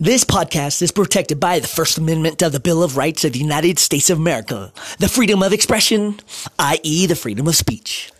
This podcast is protected by the First Amendment of the Bill of Rights of the United States of America, the freedom of expression, i.e., the freedom of speech.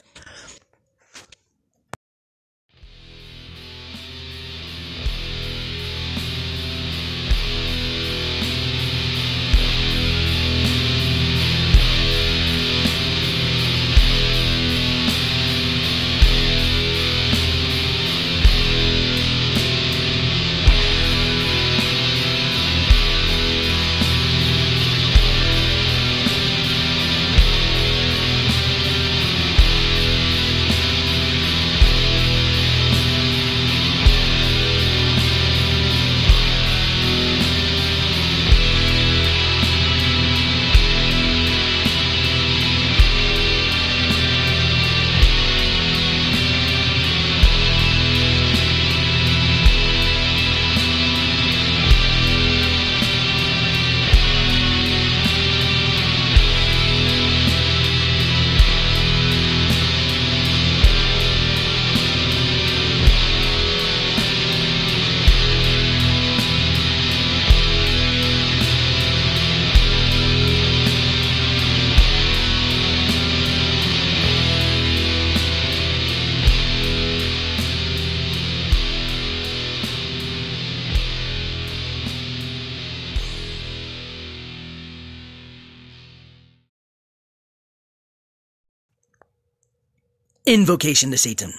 Invocation to Satan.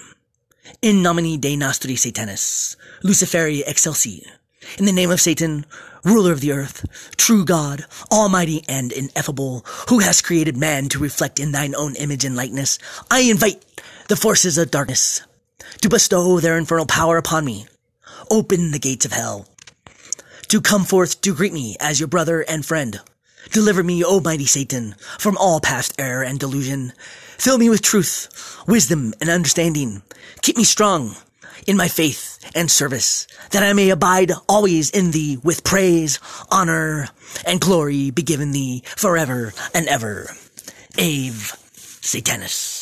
In nomine Dei nostri Satanis, Luciferi excelsi. In the name of Satan, ruler of the earth, true God, almighty and ineffable, who has created man to reflect in thine own image and likeness, I invite the forces of darkness to bestow their infernal power upon me. Open the gates of hell. To come forth to greet me as your brother and friend. Deliver me, O mighty Satan, from all past error and delusion. Fill me with truth, wisdom, and understanding. Keep me strong in my faith and service, that I may abide always in thee with praise, honor, and glory be given thee forever and ever. Ave Satanis.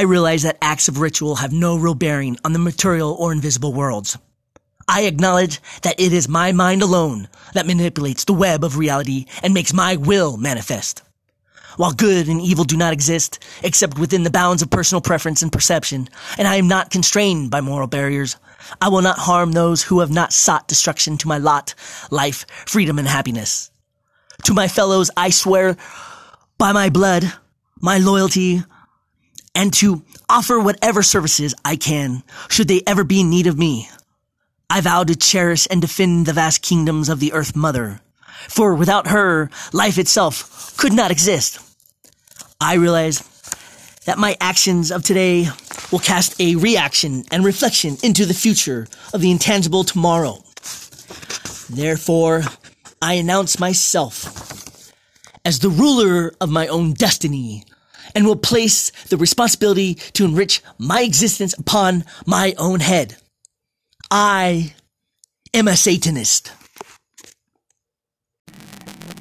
I realize that acts of ritual have no real bearing on the material or invisible worlds. I acknowledge that it is my mind alone that manipulates the web of reality and makes my will manifest. While good and evil do not exist, except within the bounds of personal preference and perception, and I am not constrained by moral barriers, I will not harm those who have not sought destruction to my lot, life, freedom, and happiness. To my fellows, I swear by my blood, my loyalty, and to offer whatever services I can, should they ever be in need of me. I vow to cherish and defend the vast kingdoms of the Earth Mother, for without her, life itself could not exist. I realize that my actions of today will cast a reaction and reflection into the future of the intangible tomorrow. Therefore, I announce myself as the ruler of my own destiny and will place the responsibility to enrich my existence upon my own head. I am a Satanist.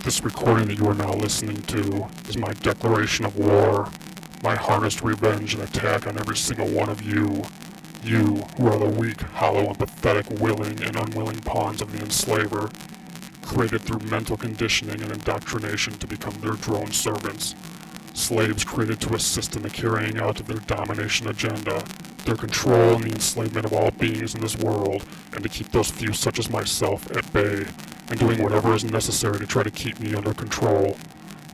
This recording that you are now listening to is my declaration of war, my hardest revenge and attack on every single one of you. You, who are the weak, hollow, and pathetic willing and unwilling pawns of the enslaver, created through mental conditioning and indoctrination to become their drone servants. Slaves created to assist in the carrying out of their domination agenda, their control and the enslavement of all beings in this world, and to keep those few such as myself at bay, and doing whatever is necessary to try to keep me under control.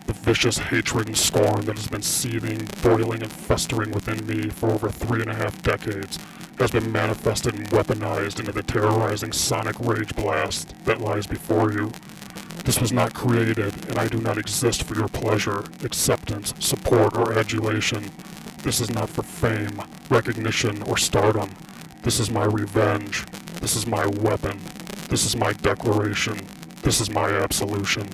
The vicious hatred and scorn that has been seething, boiling, and festering within me for over three and a half decades has been manifested and weaponized into the terrorizing sonic rage blast that lies before you. This was not created, and I do not exist for your pleasure, acceptance, support, or adulation. This is not for fame, recognition, or stardom. This is my revenge. This is my weapon. This is my declaration. This is my absolution.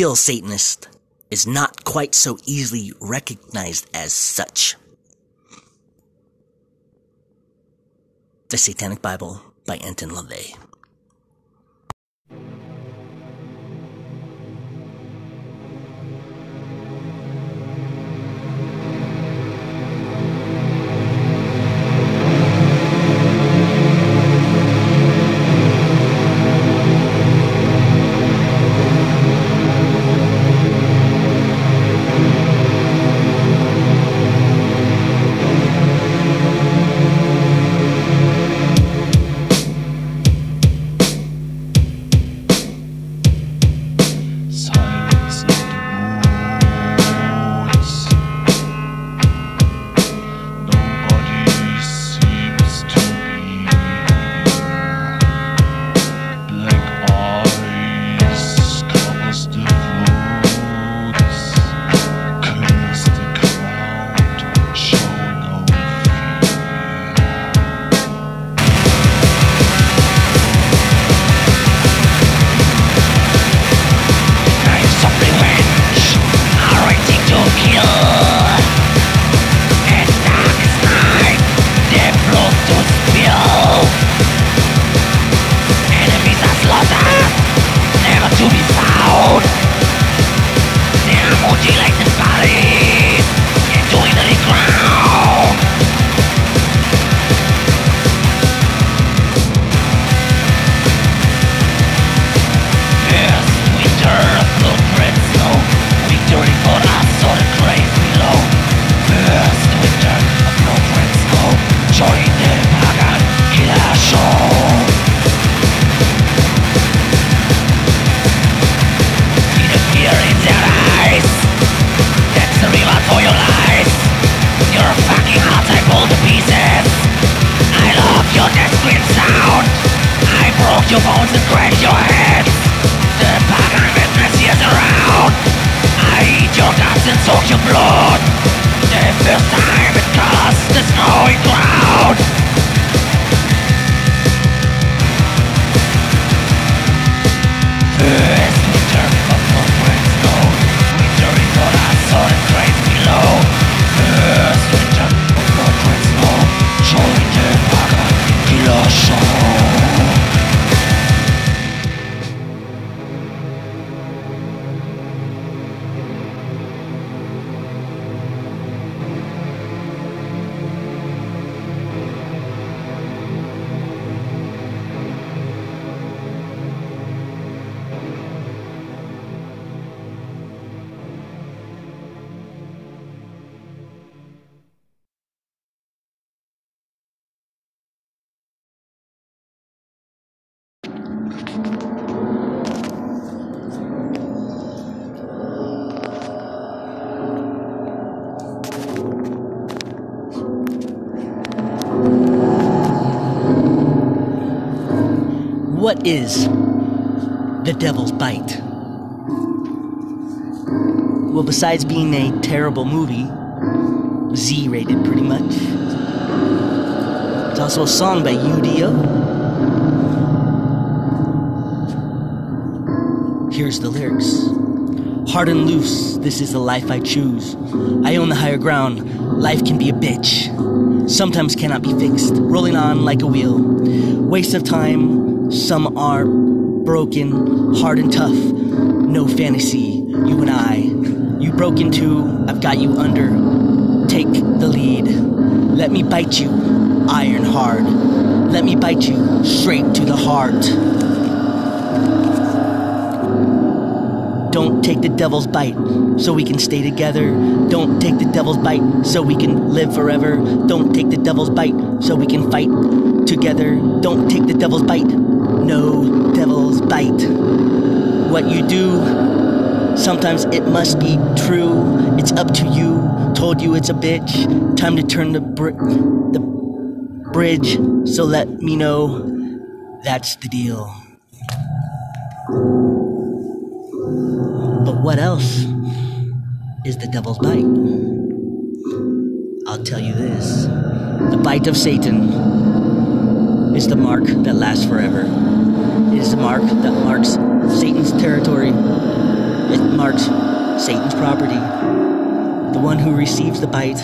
Real Satanist is not quite so easily recognized as such. The Satanic Bible by Anton LaVey. Is The Devil's Bite? Well, besides being a terrible movie, Z rated pretty much, it's also a song by UDO. Here's the lyrics Hard and loose, this is the life I choose. I own the higher ground, life can be a bitch. Sometimes cannot be fixed, rolling on like a wheel. Waste of time, some are broken, hard and tough. No fantasy, you and I. You broke into, I've got you under. Take the lead. Let me bite you, iron hard. Let me bite you straight to the heart. Don't take the devil's bite so we can stay together. Don't take the devil's bite so we can live forever. Don't take the devil's bite so we can fight together. Don't take the devil's bite no devil's bite. What you do, sometimes it must be true. It's up to you. Told you it's a bitch. Time to turn the, br- the bridge, so let me know that's the deal. But what else is the devil's bite? I'll tell you this the bite of Satan is the mark that lasts forever. Is the mark that marks Satan's territory. It marks Satan's property. The one who receives the bite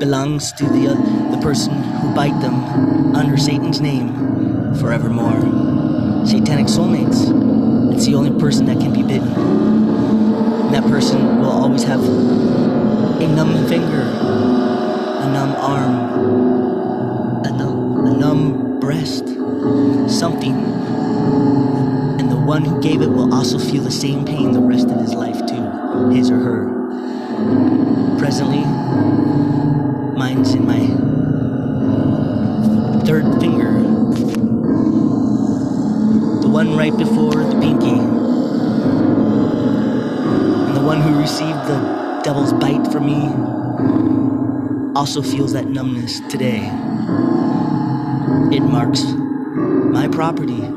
belongs to the, uh, the person who bite them under Satan's name forevermore. Satanic soulmates. It's the only person that can be bitten. And that person will always have a numb finger, a numb arm, a numb, a numb breast, something. One who gave it will also feel the same pain the rest of his life, too, his or her. Presently, mine's in my third finger, the one right before the pinky, and the one who received the devil's bite from me also feels that numbness today. It marks my property.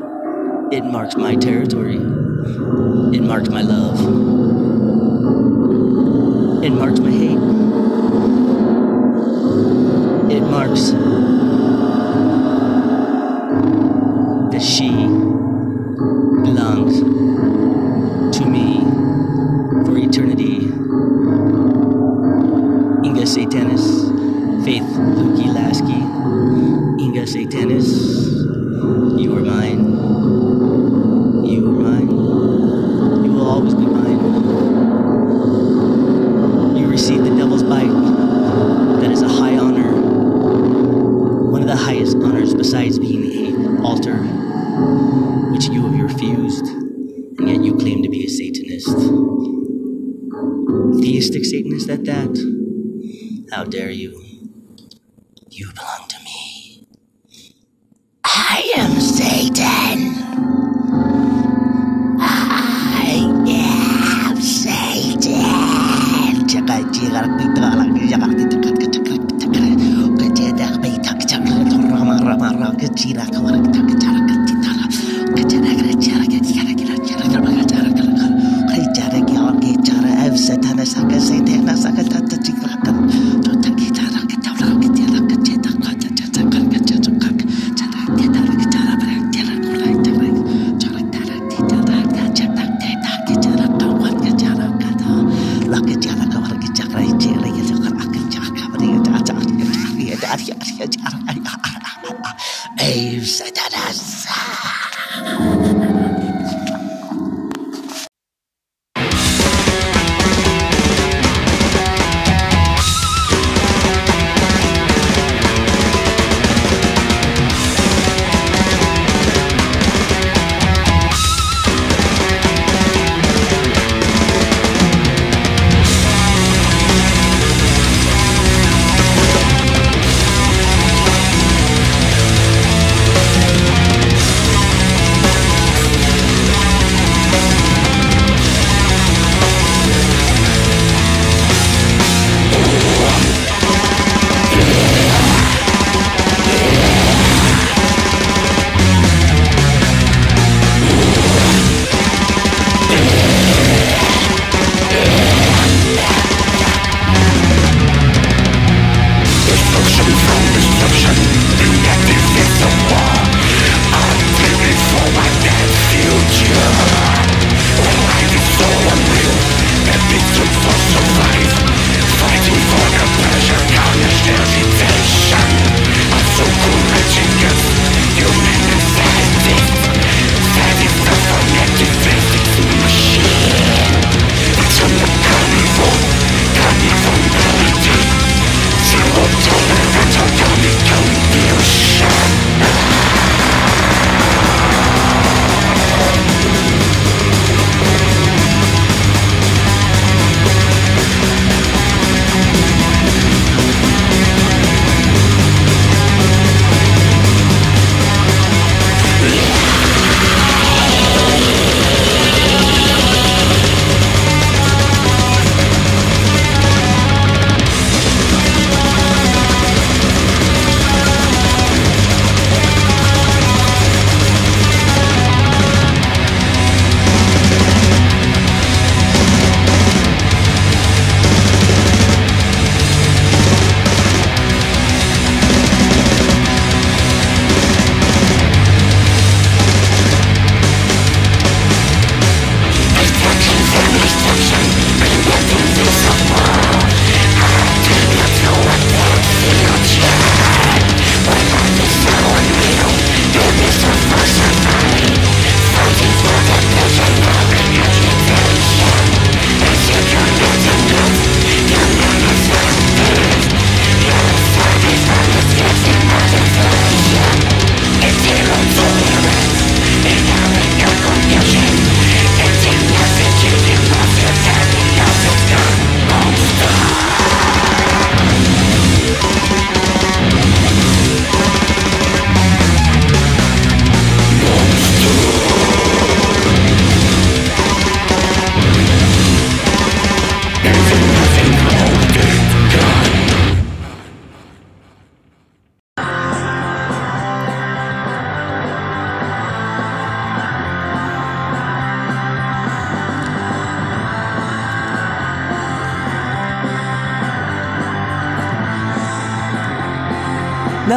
It marks my territory. It marks my love. It marks my hate. It marks the she That? How dare? You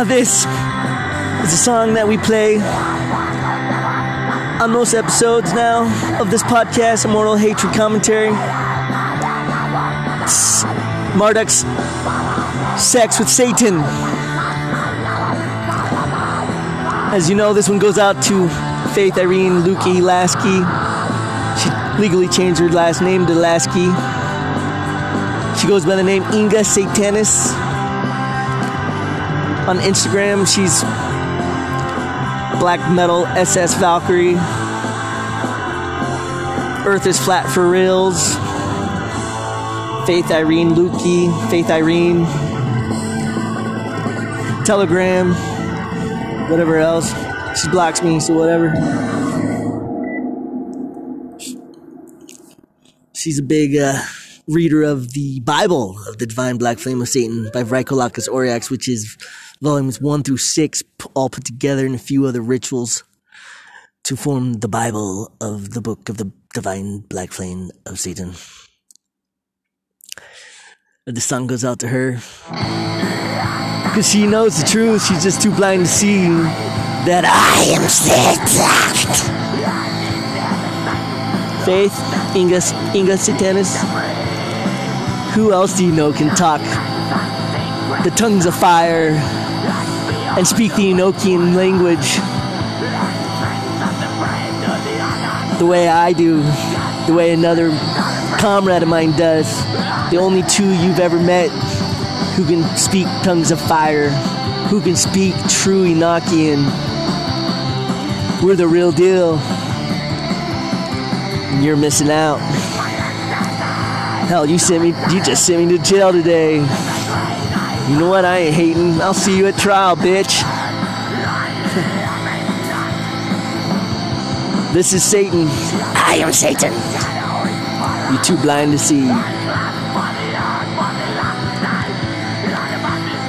this is a song that we play on most episodes now of this podcast, Immortal Hatred Commentary. It's Marduk's Sex with Satan. As you know, this one goes out to Faith Irene Luecke Laskey. She legally changed her last name to Laskey. She goes by the name Inga Satanas. On Instagram, she's Black Metal SS Valkyrie. Earth is Flat for Reals. Faith Irene Luecke. Faith Irene. Telegram. Whatever else. She blocks me, so whatever. She's a big uh, reader of the Bible of the Divine Black Flame of Satan by Vrykolakas Oriax, which is volumes 1 through 6, all put together in a few other rituals to form the Bible of the Book of the Divine Black Flame of Satan. The song goes out to her because she knows the truth. She's just too blind to see that I am Satan. Faith, Inga, Inga Satanas. Who else do you know can talk the tongues of fire and speak the Enochian language the way I do, the way another comrade of mine does. The only two you've ever met who can speak tongues of fire, who can speak true Enochian. We're the real deal. And you're missing out. Hell, you sent me you just sent me to jail today. You know what? I ain't hating. I'll see you at trial, bitch. this is Satan. I am Satan. You're too blind to see.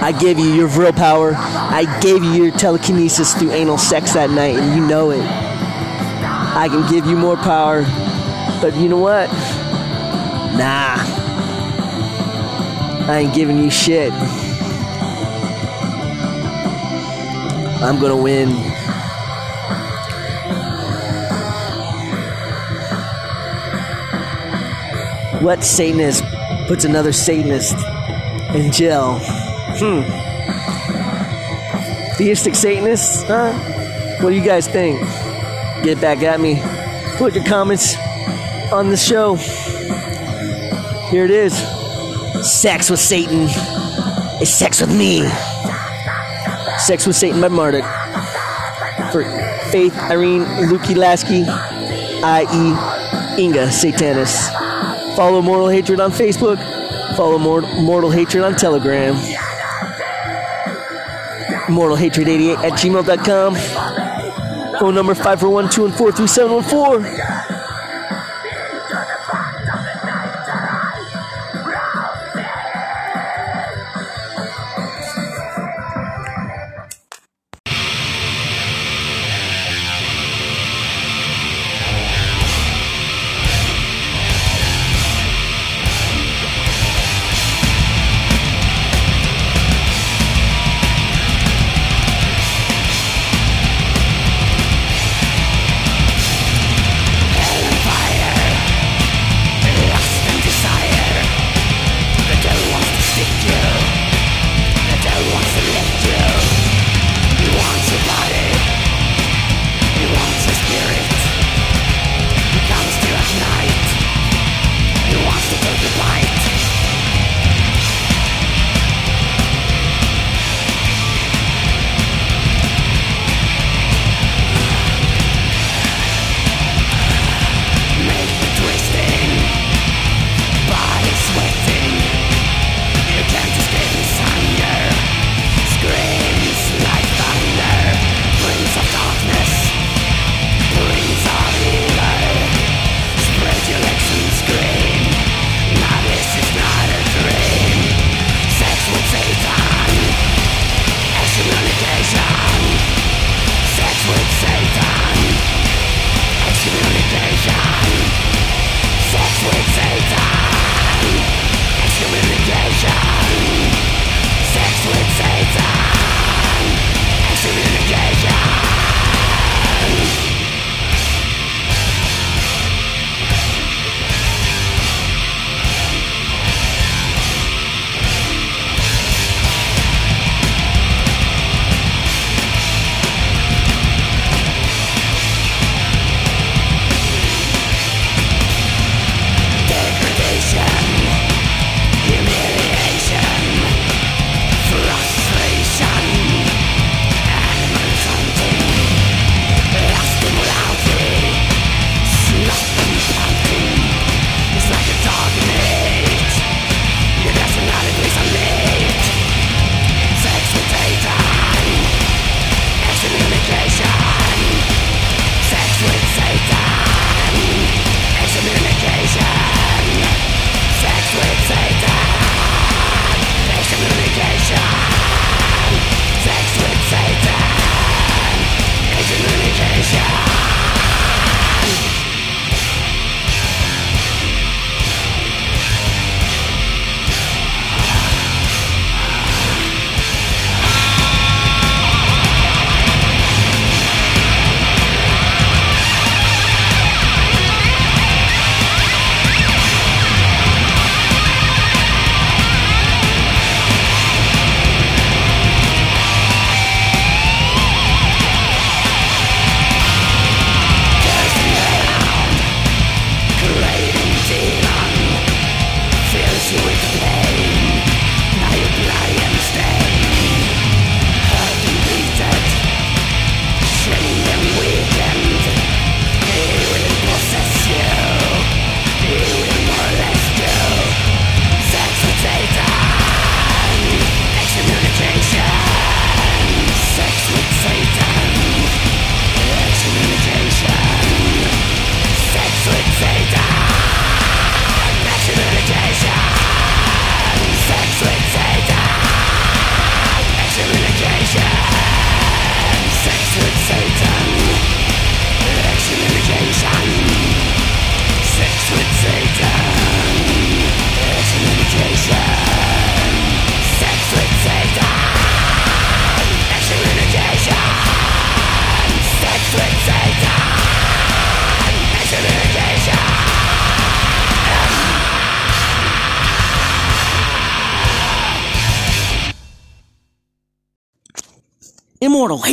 I gave you your real power. I gave you your telekinesis through anal sex that night, and you know it. I can give you more power, but you know what? Nah. I ain't giving you shit. I'm gonna win. What Satanist puts another Satanist in jail? Hmm. Theistic Satanists? Huh? What do you guys think? Get back at me. Put your comments on the show. Here it is. Sex with Satan is sex with me. Sex with Satan by Marduk. For Faith Irene Luecke Laskey, i.e. Inga Satanas. Follow Mortal Hatred on Facebook. Follow Mort- Mortal Hatred on Telegram. MortalHatred88 at gmail.com. Phone number 541 214 3714.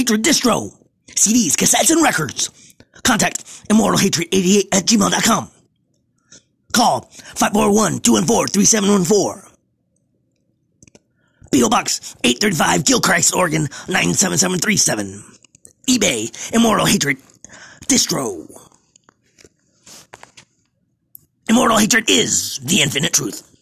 Hatred Distro. CDs, cassettes, and records. Contact immortalhatred88 at gmail.com. Call 541-214-3714. P.O. Box 835 Gilchrist, Oregon 97737. eBay Immortal Hatred Distro. Immortal Hatred is the infinite truth.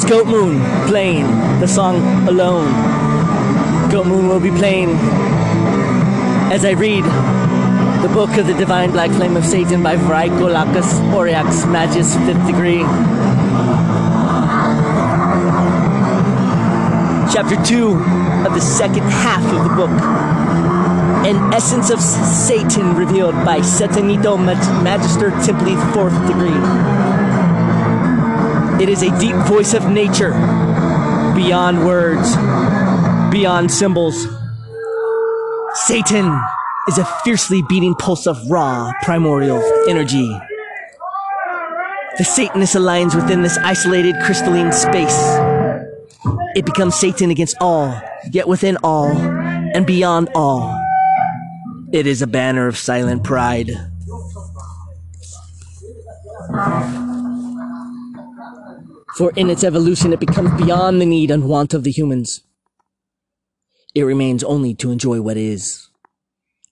Is Goatmoon playing the song Alone. Goatmoon will be playing as I read the book of the Divine Black Flame of Satan by Vraikolakis Oriax Magus, 5th degree. Chapter 2 of the second half of the book. An essence of Satan revealed by Satanito Mag- Magister Templi, 4th degree. It is a deep voice of nature, beyond words, beyond symbols. Satan is a fiercely beating pulse of raw, primordial energy. The Satanist aligns within this isolated crystalline space. It becomes Satan against all, yet within all, and beyond all. It is a banner of silent pride. For in its evolution, it becomes beyond the need and want of the humans. It remains only to enjoy what is.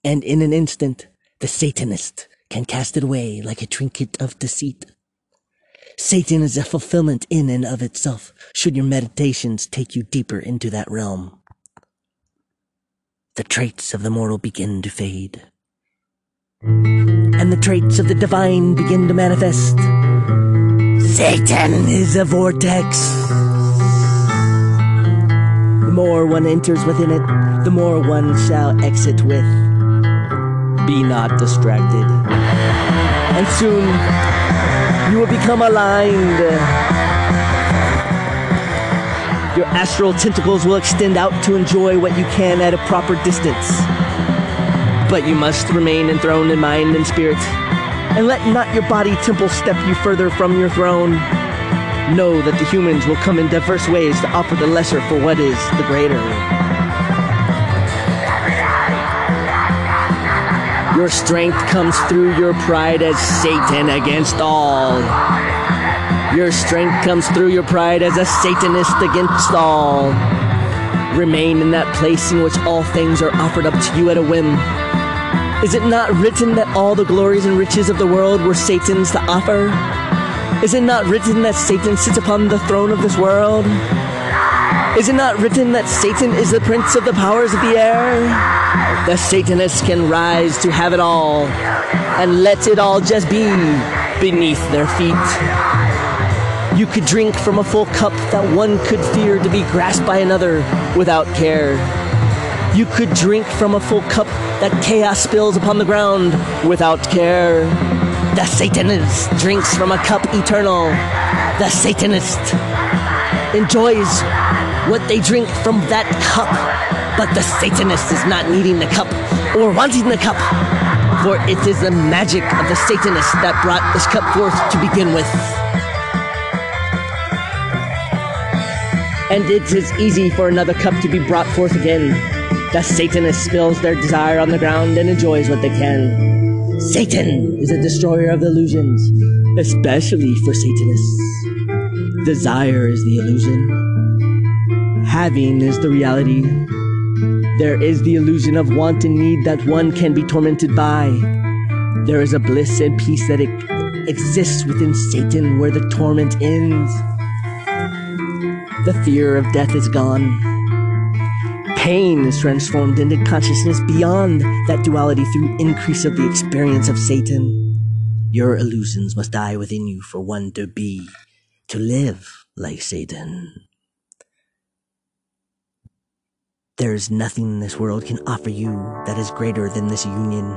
And in an instant, the Satanist can cast it away like a trinket of deceit. Satan is a fulfillment in and of itself, should your meditations take you deeper into that realm. The traits of the mortal begin to fade. And the traits of the divine begin to manifest. Satan is a vortex. The more one enters within it, the more one shall exit with. Be not distracted. And soon you will become aligned. Your astral tentacles will extend out to enjoy what you can at a proper distance. But you must remain enthroned in mind and spirit and let not your body temple step you further from your throne. Know that the humans will come in diverse ways to offer the lesser for what is the greater. Your strength comes through your pride as Satan against all. Your strength comes through your pride as a Satanist against all. Remain in that place in which all things are offered up to you at a whim. Is it not written that all the glories and riches of the world were Satan's to offer? Is it not written that Satan sits upon the throne of this world? Is it not written that Satan is the prince of the powers of the air? The Satanists can rise to have it all and let it all just be beneath their feet. You could drink from a full cup that one could fear to be grasped by another without care. You could drink from a full cup that chaos spills upon the ground without care. The Satanist drinks from a cup eternal. The Satanist enjoys what they drink from that cup. But the Satanist is not needing the cup or wanting the cup, for it is the magic of the Satanist that brought this cup forth to begin with. And it is easy for another cup to be brought forth again. The Satanist spills their desire on the ground and enjoys what they can. Satan is a destroyer of illusions, especially for Satanists. Desire is the illusion. Having is the reality. There is the illusion of want and need that one can be tormented by. There is a bliss and peace that exists within Satan where the torment ends. The fear of death is gone. Pain is transformed into consciousness beyond that duality through increase of the experience of Satan. Your illusions must die within you for one to be, to live like Satan. There is nothing this world can offer you that is greater than this union.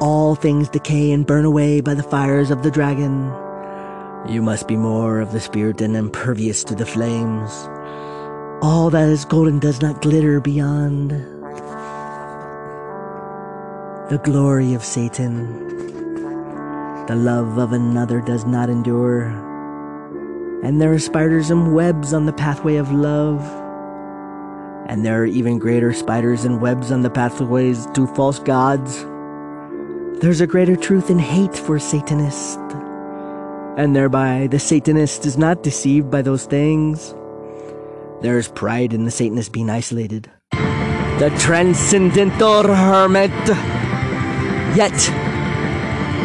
All things decay and burn away by the fires of the dragon. You must be more of the spirit and impervious to the flames. All that is golden does not glitter beyond the glory of Satan. The love of another does not endure. And there are spiders and webs on the pathway of love. And there are even greater spiders and webs on the pathways to false gods. There's a greater truth in hate for Satanists. And thereby, the Satanist is not deceived by those things. There is pride in the Satanist being isolated. The transcendental hermit. Yet,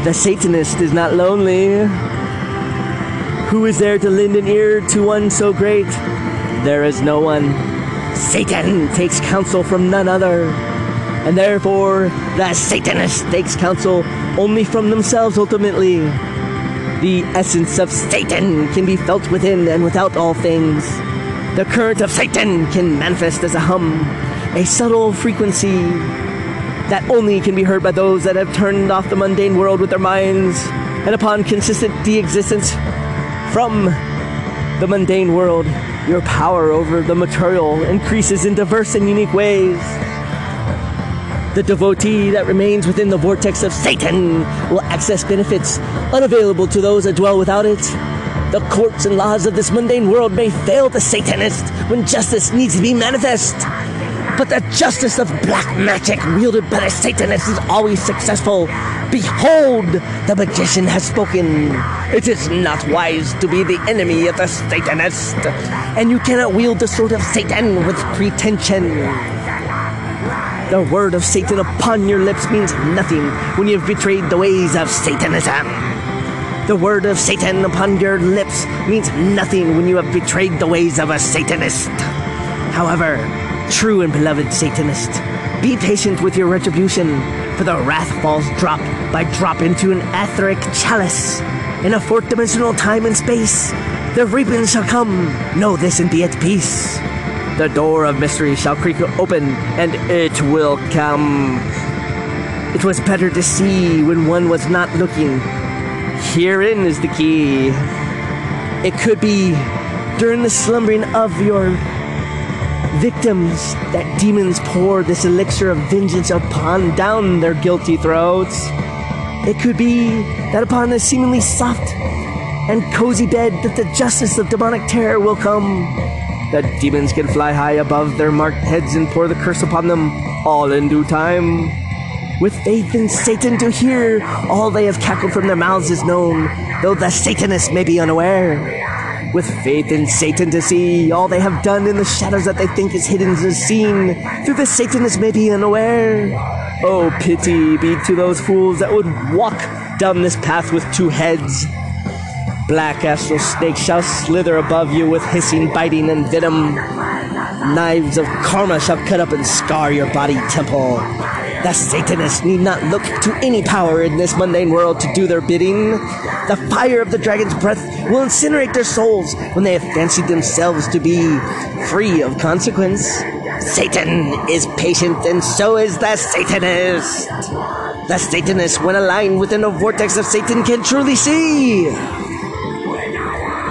the Satanist is not lonely. Who is there to lend an ear to one so great? There is no one. Satan takes counsel from none other. And therefore, the Satanist takes counsel only from themselves ultimately. The essence of Satan can be felt within and without all things. The current of Satan can manifest as a hum, a subtle frequency that only can be heard by those that have turned off the mundane world with their minds, and upon consistent de existence from the mundane world, your power over the material increases in diverse and unique ways. The devotee that remains within the vortex of Satan will access benefits unavailable to those that dwell without it. The courts and laws of this mundane world may fail the Satanist when justice needs to be manifest. But the justice of black magic wielded by the Satanist is always successful. Behold, the magician has spoken. It is not wise to be the enemy of the Satanist, and you cannot wield the sword of Satan with pretension. The word of Satan upon your lips means nothing when you have betrayed the ways of Satanism. The word of Satan upon your lips means nothing when you have betrayed the ways of a Satanist. However, true and beloved Satanist, be patient with your retribution, for the wrath falls drop by drop into an etheric chalice. In a fourth dimensional time and space, the reaping shall come. Know this and be at peace. The door of mystery shall creak open, and it will come. It was better to see when one was not looking. Herein is the key. It could be during the slumbering of your victims that demons pour this elixir of vengeance upon down their guilty throats. It could be that upon the seemingly soft and cozy bed that the justice of demonic terror will come. That demons can fly high above their marked heads and pour the curse upon them, all in due time. With faith in Satan to hear, all they have cackled from their mouths is known, though the Satanist may be unaware. With faith in Satan to see, all they have done in the shadows that they think is hidden is seen, through the Satanist may be unaware. Oh, pity be to those fools that would walk down this path with two heads. Black astral snakes shall slither above you with hissing, biting, and venom. Knives of karma shall cut up and scar your body temple. The Satanists need not look to any power in this mundane world to do their bidding. The fire of the dragon's breath will incinerate their souls when they have fancied themselves to be free of consequence. Satan is patient, and so is the Satanist. The Satanist, when aligned within the vortex of Satan, can truly see.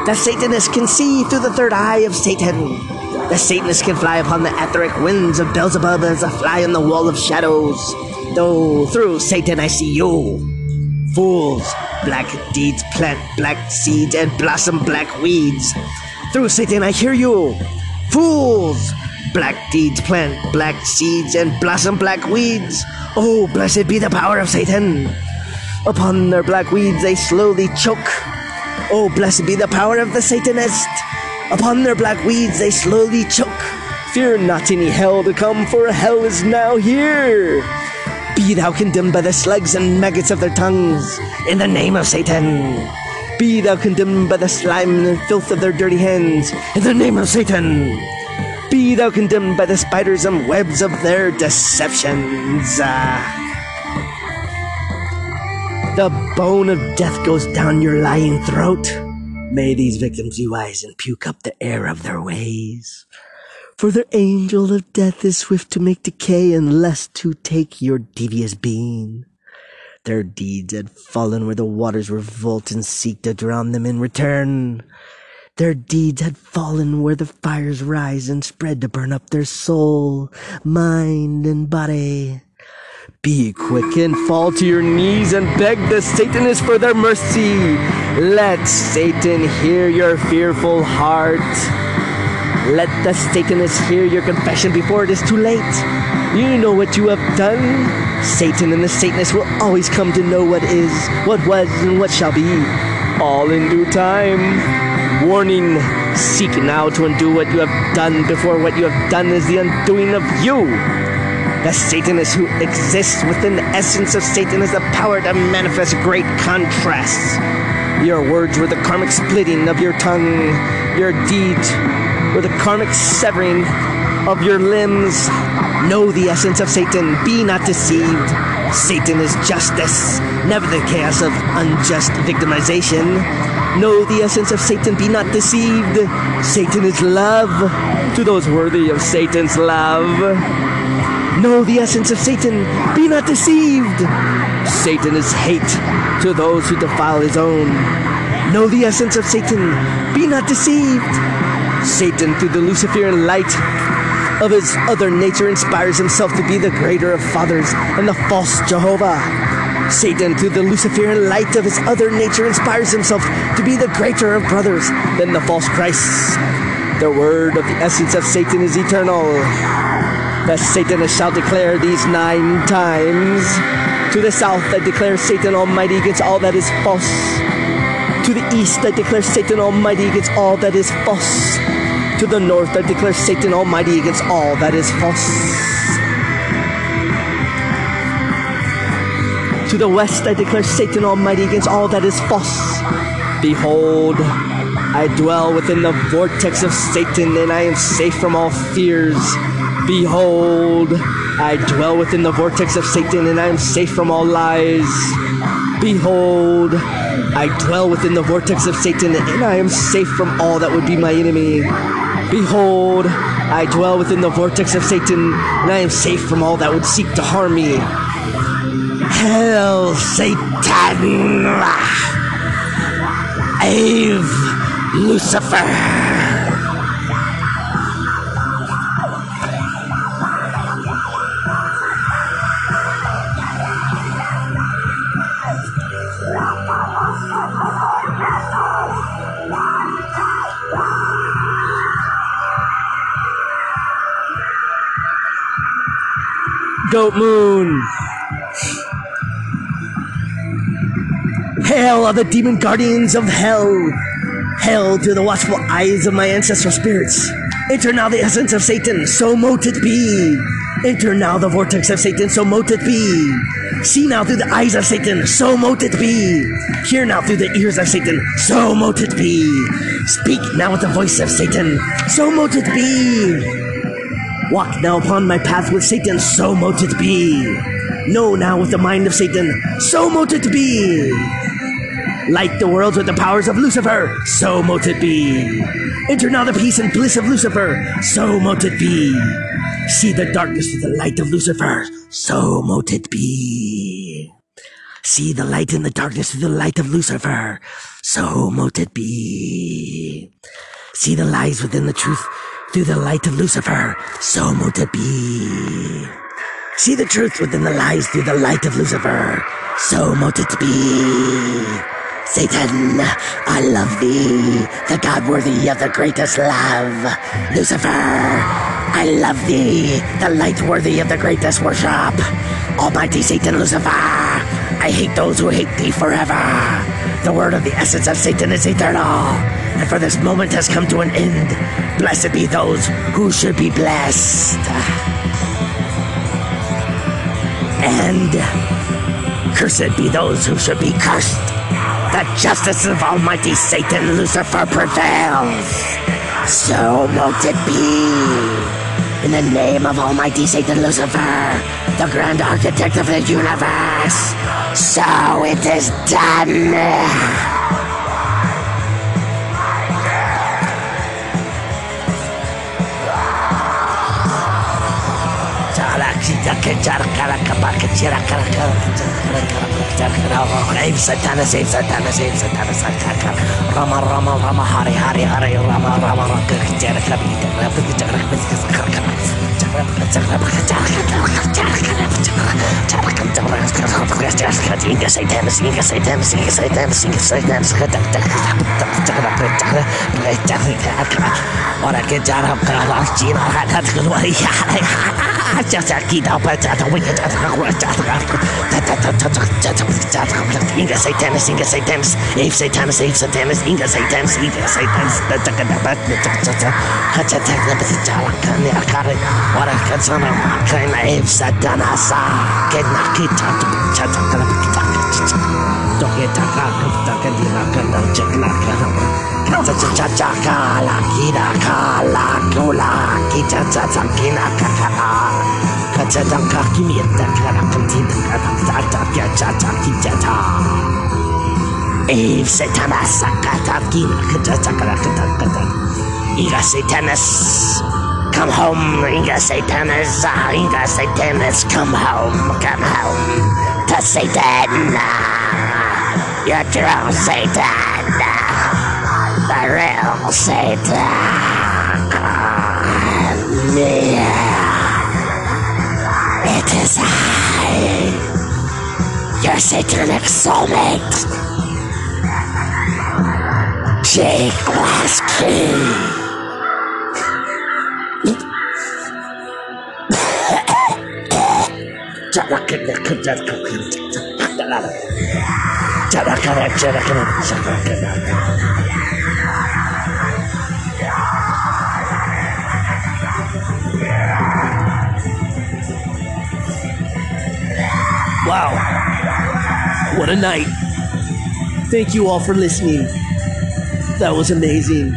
The Satanist can see through the third eye of Satan. The Satanist can fly upon the etheric winds of Beelzebub as a fly on the wall of shadows. Though through Satan I see you. Fools, black deeds plant black seeds and blossom black weeds. Through Satan I hear you. Fools, black deeds plant black seeds and blossom black weeds. Oh, blessed be the power of Satan. Upon their black weeds they slowly choke. Oh, blessed be the power of the Satanist. Upon their black weeds they slowly choke. Fear not any hell to come, for hell is now here. Be thou condemned by the slugs and maggots of their tongues, in the name of Satan. Be thou condemned by the slime and filth of their dirty hands, in the name of Satan. Be thou condemned by the spiders and webs of their deceptions. Ah. The bone of death goes down your lying throat. May these victims be wise and puke up the air of their ways. For their angel of death is swift to make decay and less to take your devious being. Their deeds had fallen where the waters revolt and seek to drown them in return. Their deeds had fallen where the fires rise and spread to burn up their soul, mind, and body. Be quick and fall to your knees and beg the Satanists for their mercy. Let Satan hear your fearful heart. Let the Satanists hear your confession before it is too late. You know what you have done. Satan and the Satanists will always come to know what is, what was, and what shall be. All in due time. Warning seek now to undo what you have done before what you have done is the undoing of you. The Satanist who exists within the essence of Satan has the power to manifest great contrasts. Your words were the karmic splitting of your tongue. Your deeds were the karmic severing of your limbs. Know the essence of Satan. Be not deceived. Satan is justice, never the chaos of unjust victimization. Know the essence of Satan. Be not deceived. Satan is love to those worthy of Satan's love. Know the essence of Satan. Be not deceived. Satan is hate to those who defile his own. Know the essence of Satan. Be not deceived. Satan, through the Luciferian light of his other nature, inspires himself to be the greater of fathers and the false Jehovah. Satan, through the Luciferian light of his other nature, inspires himself to be the greater of brothers than the false Christs. The word of the essence of Satan is eternal. The Satan shall declare these nine times. To the south, I declare Satan Almighty against all that is false. To the east, I declare Satan Almighty against all that is false. To the north, I declare Satan Almighty against all that is false. To the west, I declare Satan Almighty against all that is false. Behold, I dwell within the vortex of Satan, and I am safe from all fears. Behold, I dwell within the vortex of Satan, and I am safe from all lies. Behold, I dwell within the vortex of Satan, and I am safe from all that would be my enemy. Behold, I dwell within the vortex of Satan, and I am safe from all that would seek to harm me. Hail, Satan! Ave, Lucifer! Goatmoon! Hail are the demon guardians of hell! Hail to the watchful eyes of my ancestral spirits! Enter now the essence of Satan, so mote it be! Enter now the vortex of Satan, so mote it be. See now through the eyes of Satan, so mote it be. Hear now through the ears of Satan, so mote it be. Speak now with the voice of Satan, so mote it be. Walk now upon my path with Satan, so mote it be. Know now with the mind of Satan, so mote it be. Light the worlds with the powers of Lucifer, so mote it be. Enter now the peace and bliss of Lucifer, so mote it be. See the darkness with the light of Lucifer, so mote it be. See the light in the darkness with the light of Lucifer, so mote it be. See the lies within the truth through the light of Lucifer, so mote it be. See the truth within the lies through the light of Lucifer, so mote it be. Satan, I love thee, the God worthy of the greatest love. Lucifer, I love thee, the light worthy of the greatest worship. Almighty Satan, Lucifer, I hate those who hate thee forever. The word of the essence of Satan is eternal, and for this moment has come to an end. Blessed be those who should be blessed. And cursed be those who should be cursed. The justice of Almighty Satan Lucifer prevails. So mote it be. In the name of Almighty Satan Lucifer, the grand architect of the universe. So it is done. kejar kara kapar kecira kara kara kejar kara aib satana saib satana saib satana sakar kara ramal ramal ramal hari hari hari ramal ramal kejar kara bida kara kejar kara kejar kara kara kejar kara kejar kara kejar kara kejar kara Inga seitem, inga seitem, inga seitem, inga seitem, Ora che già era per la Cina, ha dato quello lì, ha Inga Satanas, Inga Satanas, Ave Satanas, Ave Satanas, Inga Satanas, Inga Satanas, Ora que já não quero Ave Satanas, que na kita Toke taka taka dina kana cekla kana Kata caca caka la kira kala kula kita caca kina kakala Kata tangka kimita kana kantina kana tata kya caca kita ta Eve satanas sakata kina kata cakala kata kata Iga satanas Come home, Inga Satanas, ah, Inga Satanas, come home, come home. To Satan. You're true Satan. The real Satan. It is I, your satanic soulmate, Jake Laskey. Wow. What a night. Thank you all for listening. That was amazing.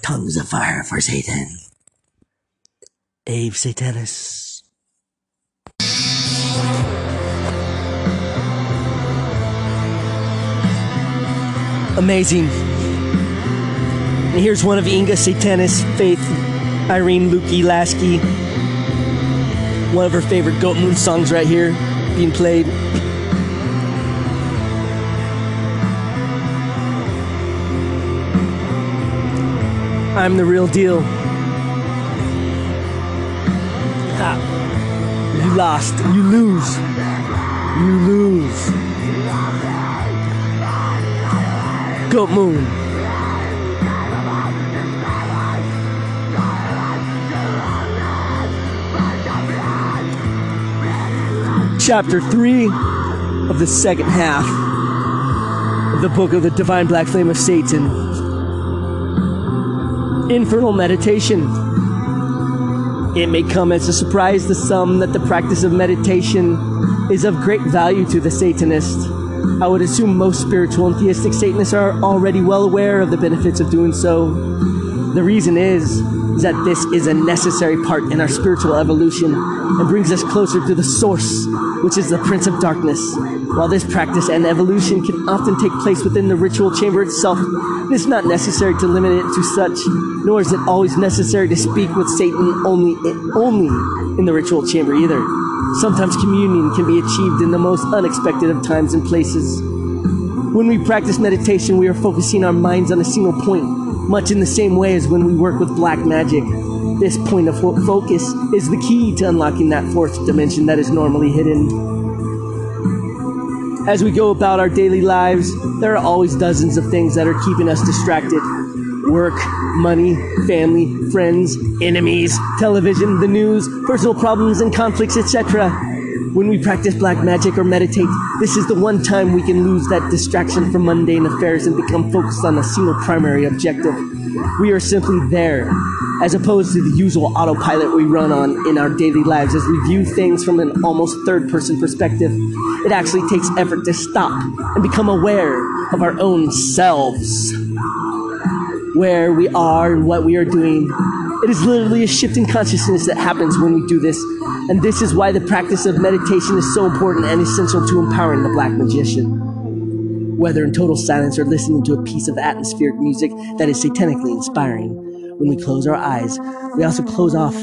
Tongues of fire for Satan. Ave Satanas. Amazing. And here's one of Inga Satanas, Faith, Irene Luecke Laskey. One of her favorite Goatmoon songs right here being played. I'm the real deal. Ah. You lost. You lose. You lose. Moon. Chapter 3 of the second half of the book of the Divine Black Flame of Satan. Infernal Meditation. It may come as a surprise to some that the practice of meditation is of great value to the Satanist. I would assume most spiritual and theistic Satanists are already well aware of the benefits of doing so. The reason is, that this is a necessary part in our spiritual evolution and brings us closer to the source, which is the Prince of Darkness. While this practice and evolution can often take place within the ritual chamber itself, it is not necessary to limit it to such, nor is it always necessary to speak with Satan only, only in the ritual chamber either. Sometimes communion can be achieved in the most unexpected of times and places. When we practice meditation, we are focusing our minds on a single point, much in the same way as when we work with black magic. This point of focus is the key to unlocking that fourth dimension that is normally hidden. As we go about our daily lives, there are always dozens of things that are keeping us distracted work, money, family, friends, enemies, television, the news, personal problems and conflicts, etc. When we practice black magic or meditate, this is the one time we can lose that distraction from mundane affairs and become focused on a single primary objective. We are simply there, as opposed to the usual autopilot we run on in our daily lives as we view things from an almost third person perspective. It actually takes effort to stop and become aware of our own selves where we are and what we are doing. It is literally a shift in consciousness that happens when we do this. And this is why the practice of meditation is so important and essential to empowering the black magician. Whether in total silence or listening to a piece of atmospheric music that is satanically inspiring, when we close our eyes, we also close off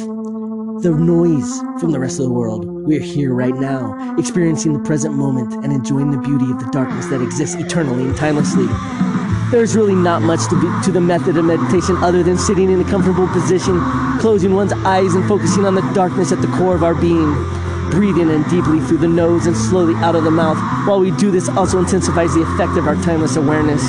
the noise from the rest of the world. We are here right now, experiencing the present moment and enjoying the beauty of the darkness that exists eternally and timelessly. There's really not much to, be, to the method of meditation other than sitting in a comfortable position, closing one's eyes and focusing on the darkness at the core of our being. Breathing in deeply through the nose and slowly out of the mouth. While we do this, also intensifies the effect of our timeless awareness.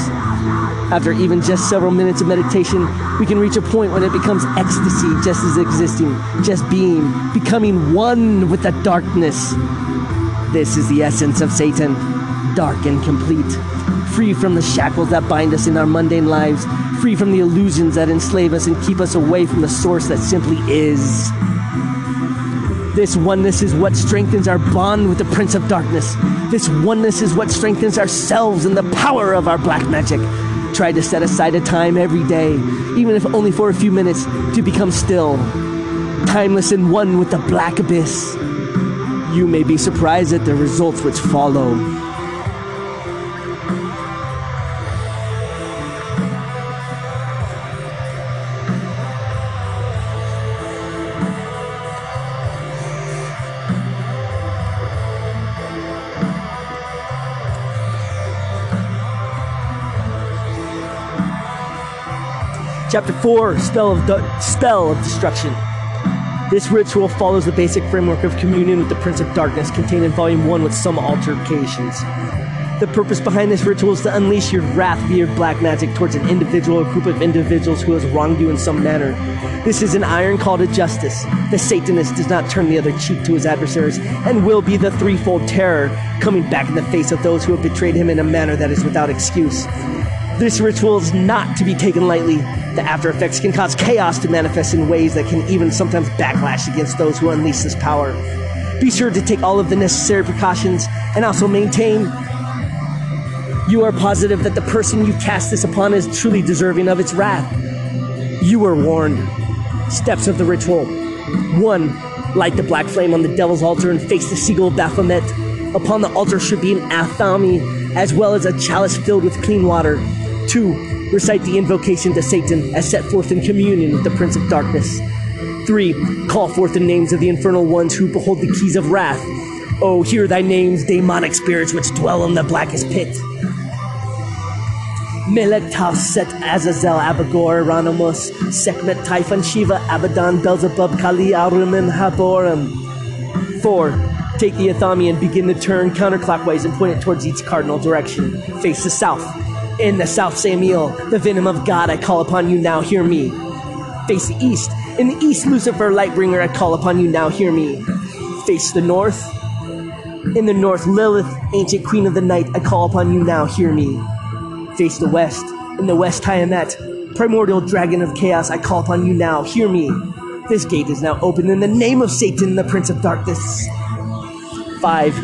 After even just several minutes of meditation, we can reach a point when it becomes ecstasy, just as existing, just being, becoming one with the darkness. This is the essence of Satan, dark and complete, free from the shackles that bind us in our mundane lives, free from the illusions that enslave us and keep us away from the source that simply is. This oneness is what strengthens our bond with the Prince of Darkness. This oneness is what strengthens ourselves and the power of our black magic. Try to set aside a time every day, even if only for a few minutes, to become still, timeless and one with the black abyss. You may be surprised at the results which follow. Chapter 4 Spell of, du- Spell of Destruction. This ritual follows the basic framework of communion with the Prince of Darkness contained in Volume 1 with some altercations. The purpose behind this ritual is to unleash your wrath via black magic towards an individual or group of individuals who has wronged you in some manner. This is an iron call to justice. The Satanist does not turn the other cheek to his adversaries and will be the threefold terror coming back in the face of those who have betrayed him in a manner that is without excuse. This ritual is not to be taken lightly. The after effects can cause chaos to manifest in ways that can even sometimes backlash against those who unleash this power. Be sure to take all of the necessary precautions and also maintain you are positive that the person you cast this upon is truly deserving of its wrath. You were warned. Steps of the ritual. 1. Light the black flame on the devil's altar and face the sigil of Baphomet. Upon the altar should be an athame, as well as a chalice filled with clean water. 2. Recite the invocation to Satan as set forth in communion with the Prince of Darkness. 3. Call forth the names of the infernal ones who behold the keys of wrath. Oh, hear thy names, demonic spirits which dwell in the blackest pit. Melek Taus Set Azazel Abagor Ranamus Sekhmet Typhon Shiva Abaddon Beelzebub Kali Arumin Haborym. 4. Take the Athame and begin to turn counterclockwise and point it towards each cardinal direction. Face the south. In the south, Samael, the venom of God, I call upon you now, hear me. Face the east. In the east, Lucifer, Lightbringer, I call upon you now, hear me. Face the north. In the north, Lilith, ancient queen of the night, I call upon you now, hear me. Face the west. In the west, Tiamat, primordial dragon of chaos, I call upon you now, hear me. This gate is now open in the name of Satan, the Prince of Darkness. Five,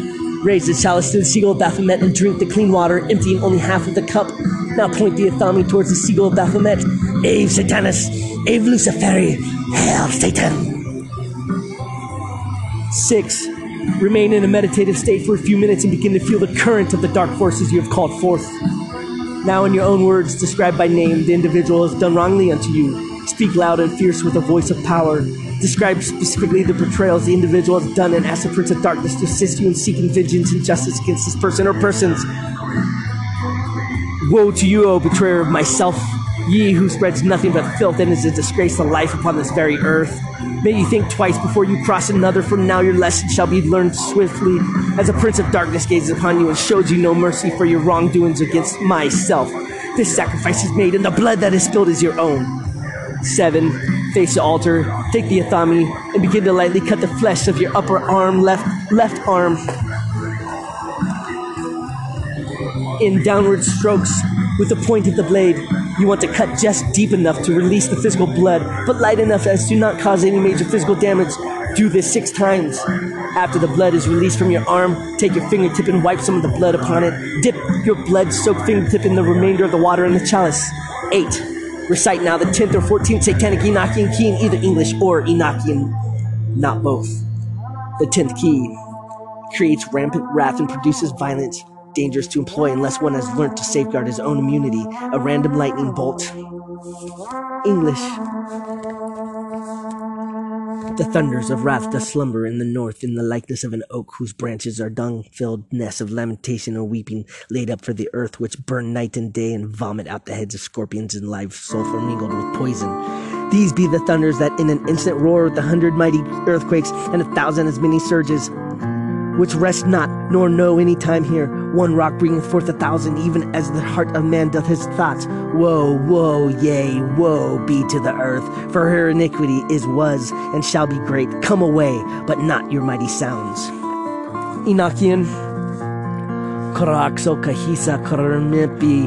raise the chalice to the sigil of Baphomet and drink the clean water, emptying only half of the cup. Now point the Athame towards the sigil of Baphomet. Ave Satanas, Ave Luciferi, hail Satan. Six, remain in a meditative state for a few minutes and begin to feel the current of the dark forces you have called forth. Now, in your own words, describe by name the individual who has done wrongly unto you. Speak loud and fierce with a voice of power. Describe specifically the betrayals the individual has done and ask the Prince of Darkness to assist you in seeking vengeance and justice against this person or persons. Woe to you, O betrayer of myself, ye who spreads nothing but filth and is a disgrace to life upon this very earth. May you think twice before you cross another, for now your lesson shall be learned swiftly, as a prince of darkness gazes upon you and shows you no mercy for your wrongdoings against myself. This sacrifice is made, and the blood that is spilled is your own. Seven, face the altar, take the athame, and begin to lightly cut the flesh of your upper arm, left left arm, in downward strokes with the point of the blade. You want to cut just deep enough to release the physical blood, but light enough as to not cause any major physical damage. Do this six times. After the blood is released from your arm, take your fingertip and wipe some of the blood upon it. Dip your blood soaked fingertip in the remainder of the water in the chalice. 8. Recite now the 10th or 14th satanic Enochian key in either English or Enochian, not both. The 10th key creates rampant wrath and produces violence dangerous to employ unless one has learnt to safeguard his own immunity. A random lightning bolt. English. The thunders of wrath doth slumber in the north in the likeness of an oak whose branches are dung-filled nests of lamentation and weeping laid up for the earth which burn night and day and vomit out the heads of scorpions and live sulfur mingled with poison. These be the thunders that in an instant roar with a hundred mighty earthquakes and a thousand as many surges which rest not, nor know any time here. One rock bringeth forth a thousand, even as the heart of man doth his thoughts. Woe, woe, yea, woe be to the earth, for her iniquity is, was, and shall be great. Come away, but not your mighty sounds. Enochian. Karakso kahisa karamipi.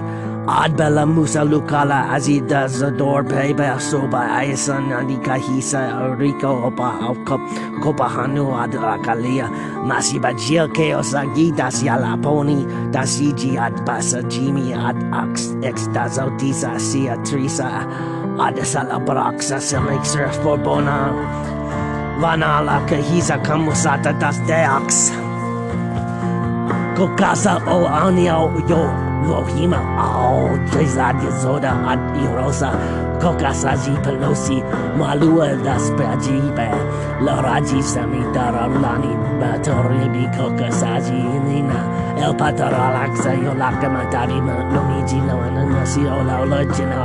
Adbela musa lukala azida zador peba soba aisan anika hisa rico opa alcop copahanu adrakalia masiba jil ke osagi das yalaponi das igi ad basajimi ad ax ex das autisa sia trisa ad salabraxa selixer forbona. Vanala kahisa kamusata das deax. Kokasa o anio yo Lohima, Ao, oh, Trezadia Zoda, Ad Irosa, Kokasaji Pelosi, Malua das Prajibe, Loraji Samita Rulani, Batoribi Kokasaji Nina, El Pataralaxa, Yolaka Matari, Nomiji, Lawana, Siola, Lojina,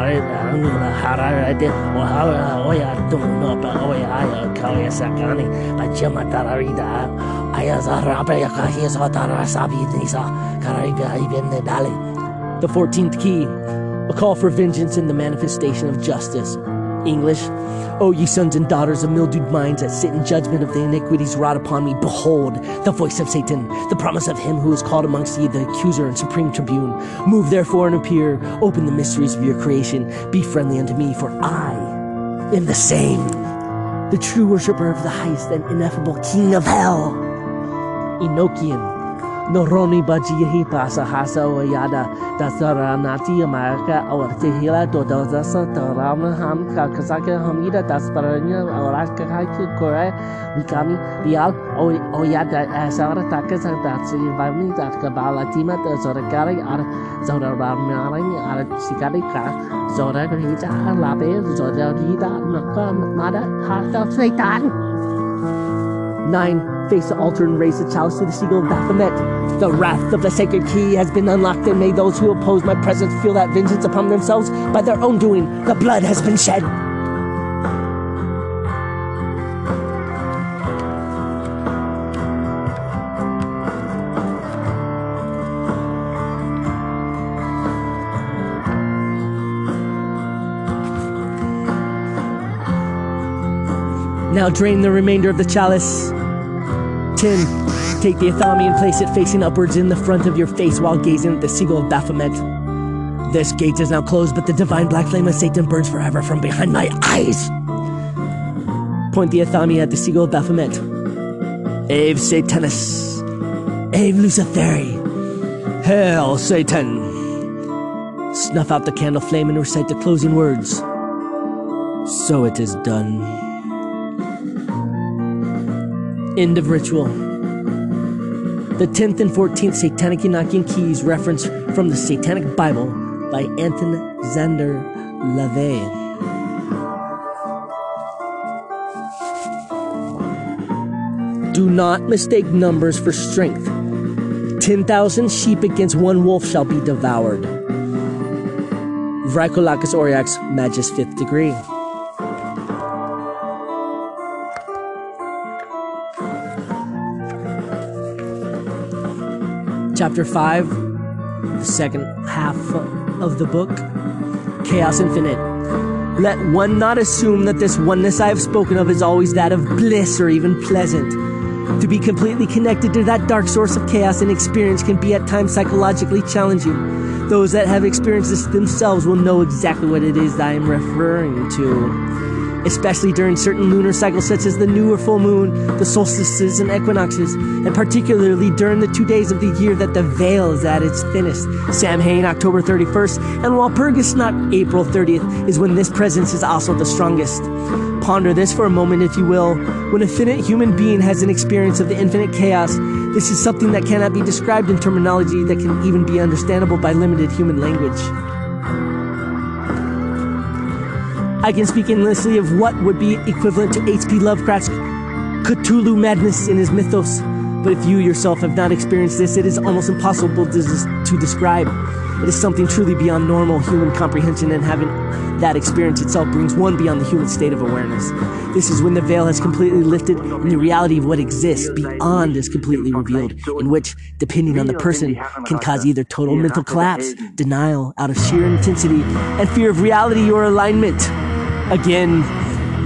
Angula, Hararade, Ohara, Oya, Dunopa, Oya, Kaya Sakani, Bajama Tararida, Ayazarabe, Yakahis, Otara Sabi, Nisa, Kariga, Ibn Dali. The 14th key, a call for vengeance and the manifestation of justice. English, O ye sons and daughters of mildewed minds that sit in judgment of the iniquities wrought upon me, behold the voice of Satan, the promise of him who is called amongst ye the accuser and supreme tribune. Move therefore and appear, open the mysteries of your creation, be friendly unto me, for I am the same, the true worshipper of the highest and ineffable King of hell. Enochian. Noroni Bajihi Pasahasa Wayada, Dasaranati Amerika awal Tehila Dodoza Terama Ham Kakasaka Hamida Dasparanya Auraka Haki Kore Mikami Bial Oyada Asara Takas Datsi Vami Datkabala Tima Zorakari Ar Zoramarang Ar Sikari Kara Zorakrita Labe Zorarida Nakam Mada Hata Satan Nine, face the altar and raise the chalice to the sigil of Baphomet. The wrath of the sacred key has been unlocked, and may those who oppose my presence feel that vengeance upon themselves by their own doing. The blood has been shed. Now drain the remainder of the chalice. 10. Take the Athame and place it facing upwards in the front of your face while gazing at the sigil of Baphomet. This gate is now closed, but the divine black flame of Satan burns forever from behind my eyes. Point the Athame at the Sigil of Baphomet. Ave Satanas. Ave Luciferi. Hail Satan. Snuff out the candle flame and recite the closing words. So it is done. End of ritual. The 10th and 14th Satanic Enochian keys reference from the Satanic Bible by Anton Szandor LaVey. Do not mistake numbers for strength. 10,000 sheep against one wolf shall be devoured. Vraikolakis Aureax, Magus 5th degree. Chapter 5, the second half of the book, Chaos Infinite. Let one not assume that this oneness I have spoken of is always that of bliss or even pleasant. To be completely connected to that dark source of chaos and experience can be at times psychologically challenging. Those that have experienced this themselves will know exactly what it is that I am referring to. Especially during certain lunar cycles such as the new or full moon, the solstices and equinoxes, and particularly during the two days of the year that the veil is at its thinnest. Samhain, October 31st, and Walpurgisnacht April 30th, is when this presence is also the strongest. Ponder this for a moment, if you will. When a finite human being has an experience of the infinite chaos, this is something that cannot be described in terminology that can even be understandable by limited human language. I can speak endlessly of what would be equivalent to H.P. Lovecraft's Cthulhu madness in his mythos, but if you yourself have not experienced this, it is almost impossible to, to describe. It is something truly beyond normal human comprehension, and having that experience itself brings one beyond the human state of awareness. This is when the veil has completely lifted and the reality of what exists beyond is completely revealed, in which, depending on the person, can cause either total mental collapse, denial out of sheer intensity, and fear of reality or alignment. Again,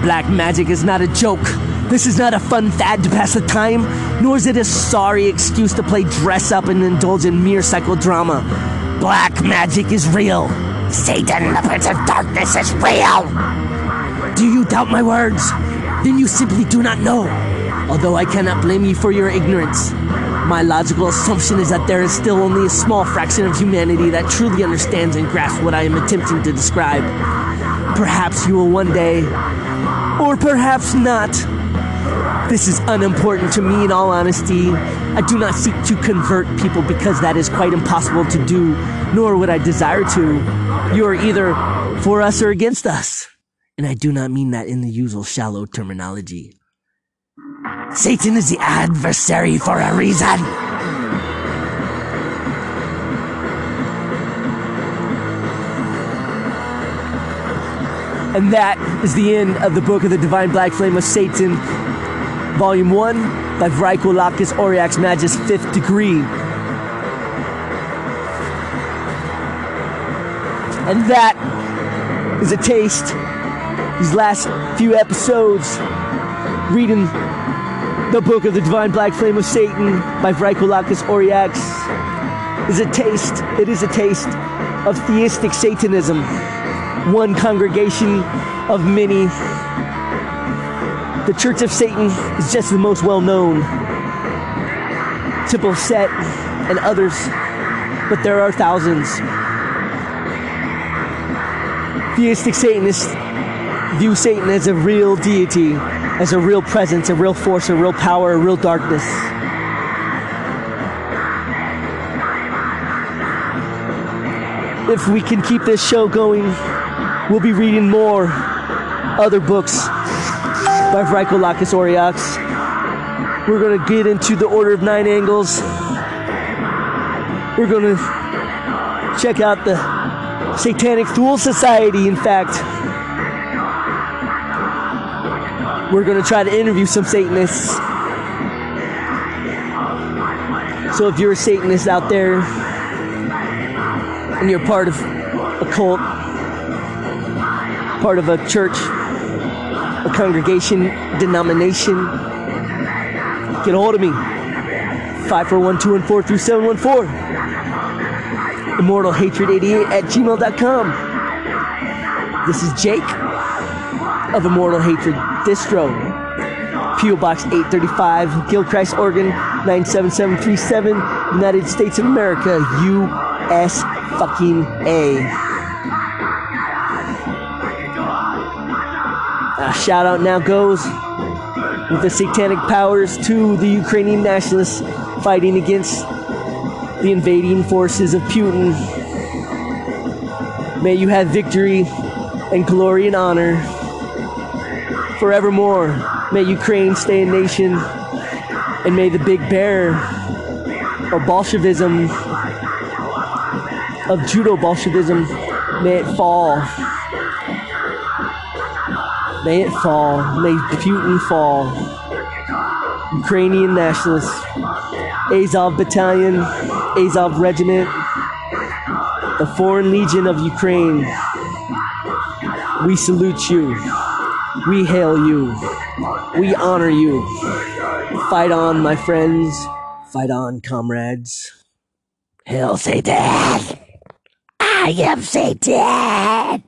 black magic is not a joke. This is not a fun fad to pass the time, nor is it a sorry excuse to play dress up and indulge in mere psychodrama. Black magic is real. Satan, the Prince of Darkness, is real. Do you doubt my words? Then you simply do not know. Although I cannot blame you for your ignorance. My logical assumption is that there is still only a small fraction of humanity that truly understands and grasps what I am attempting to describe. Perhaps you will one day, or perhaps not. This is unimportant to me in all honesty. I do not seek to convert people because that is quite impossible to do, nor would I desire to. You are either for us or against us. And I do not mean that in the usual shallow terminology. Satan is the adversary for a reason. And that is the end of the book of the Divine Black Flame of Satan, Volume 1 by Vraikolakis Aureax Magus, 5th degree. And that is a taste, these last few episodes, reading the book of the Divine Black Flame of Satan by Vraikolakis Aureax, is a taste, it is a taste of theistic Satanism one congregation of many. The Church of Satan is just the most well known. Temple Set and others, but there are thousands. Theistic Satanists view Satan as a real deity, as a real presence, a real force, a real power, a real darkness. If we can keep this show going, we'll be reading more other books by Vraikolakis Aureax. We're going to get into the Order of Nine Angles. We're going to check out the Satanic Thule Society, in fact. We're going to try to interview some Satanists. So if you're a Satanist out there and you're part of a cult, part of a church, a congregation, denomination, get a hold of me. 541 214 3714. ImmortalHatred88 at gmail.com. This is Jake of Immortal Hatred Distro. P.O. Box 835, Gilchrist, Oregon 97737, United States of America, U.S. fucking A. Shout out now goes with the satanic powers to the Ukrainian nationalists fighting against the invading forces of Putin. May you have victory and glory and honor forevermore. May Ukraine stay a nation, and may the big bear of Bolshevism of Judeo Bolshevism may it fall. May it fall. May Putin fall. Ukrainian nationalists, Azov Battalion, Azov Regiment, the Foreign Legion of Ukraine. We salute you. We hail you. We honor you. Fight on, my friends. Fight on, comrades. Hail Satan! I am Satan!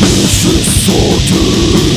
Soldier!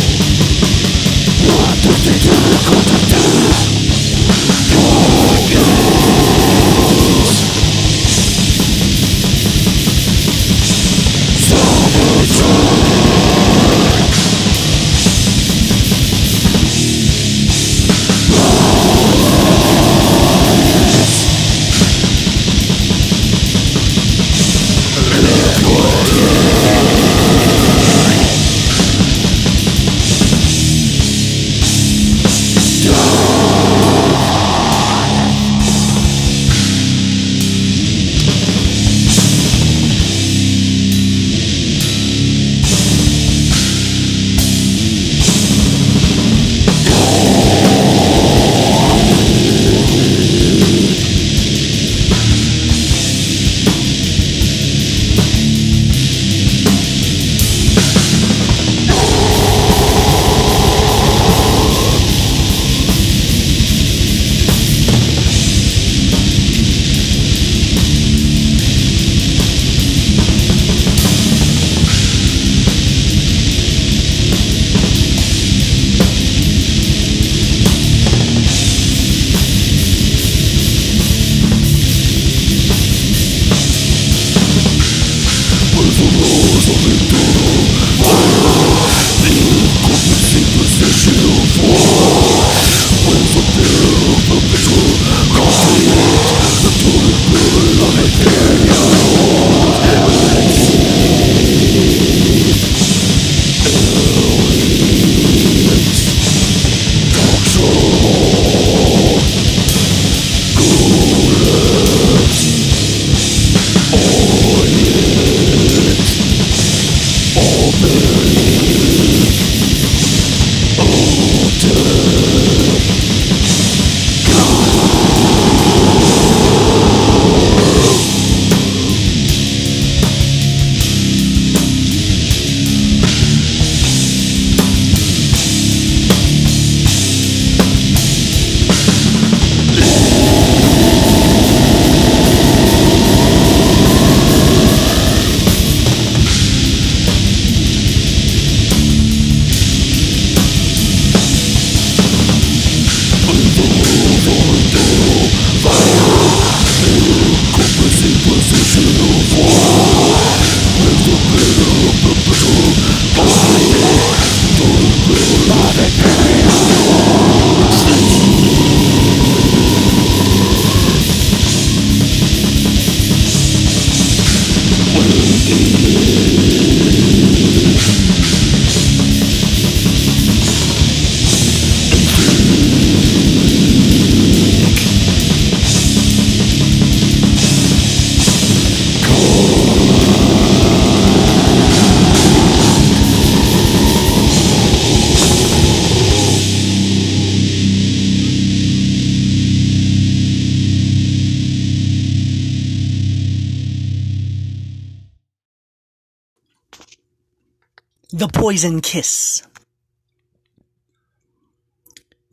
Poison kiss.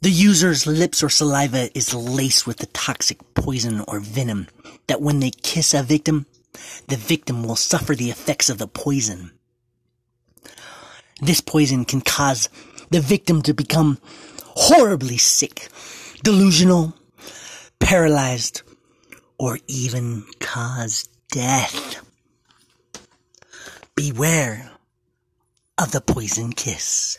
The user's lips or saliva is laced with the toxic poison or venom that when they kiss a victim, the victim will suffer the effects of the poison. This poison can cause the victim to become horribly sick, delusional, paralyzed, or even cause death. Beware of the poison kiss.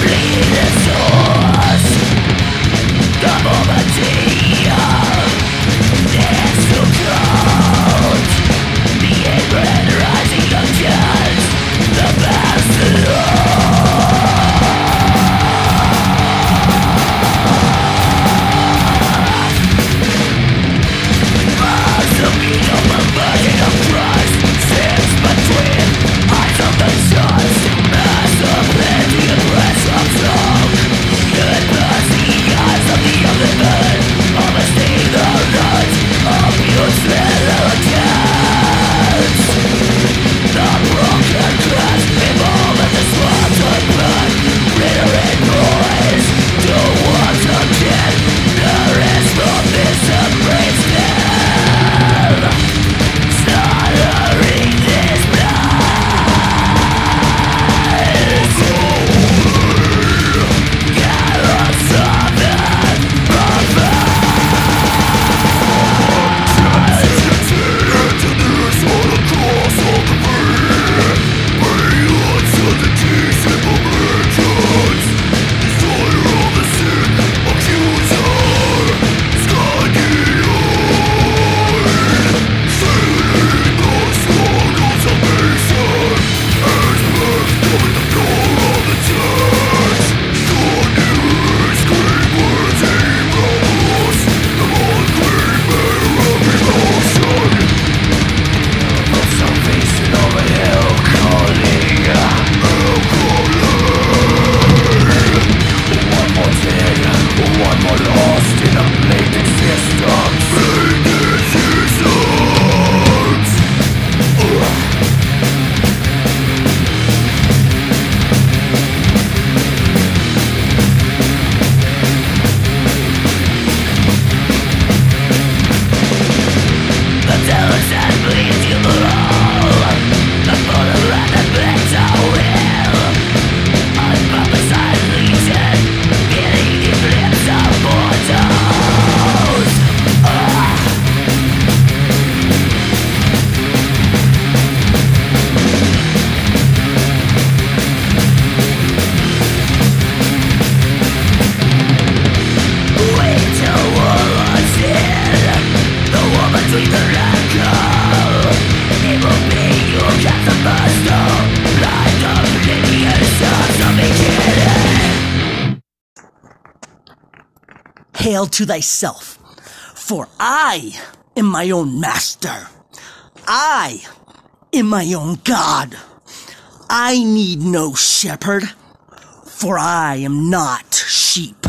Bleed its Honesty, the state of your reality to thyself, for I am my own master. I am my own God. I need no shepherd, for I am not sheep.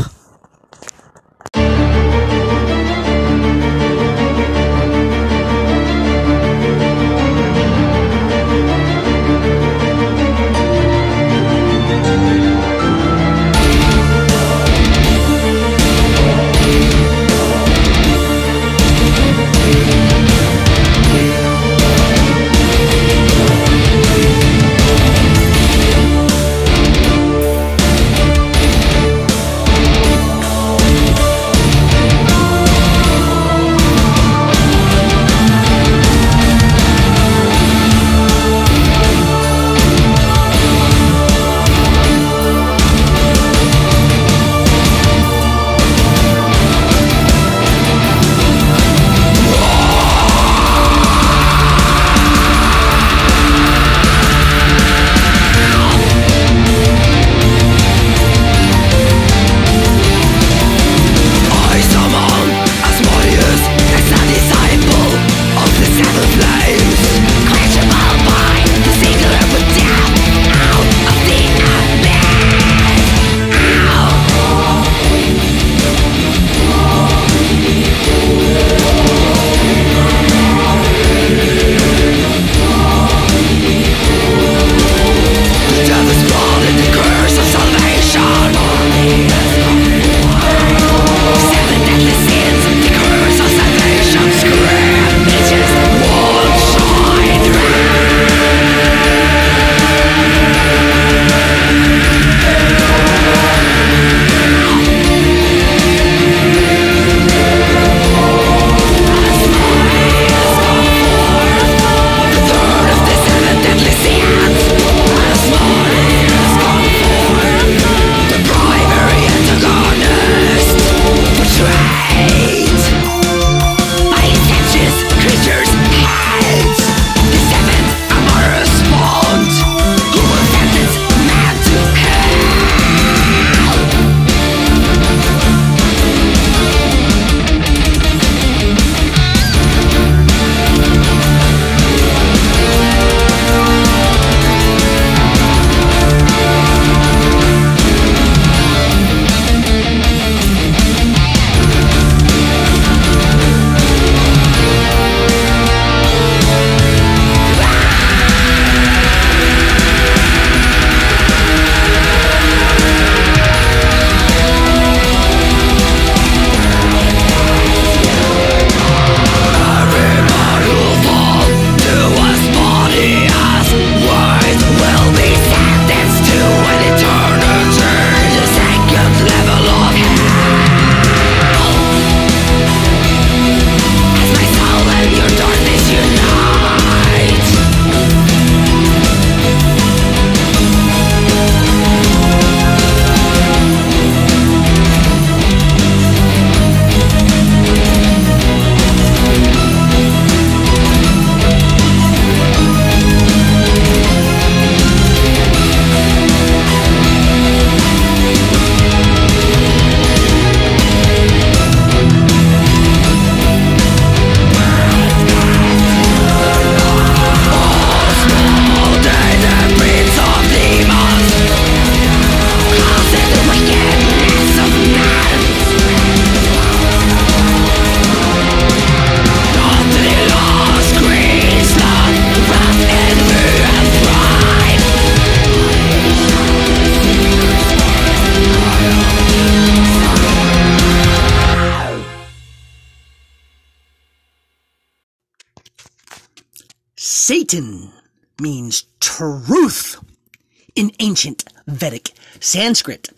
Sanskrit,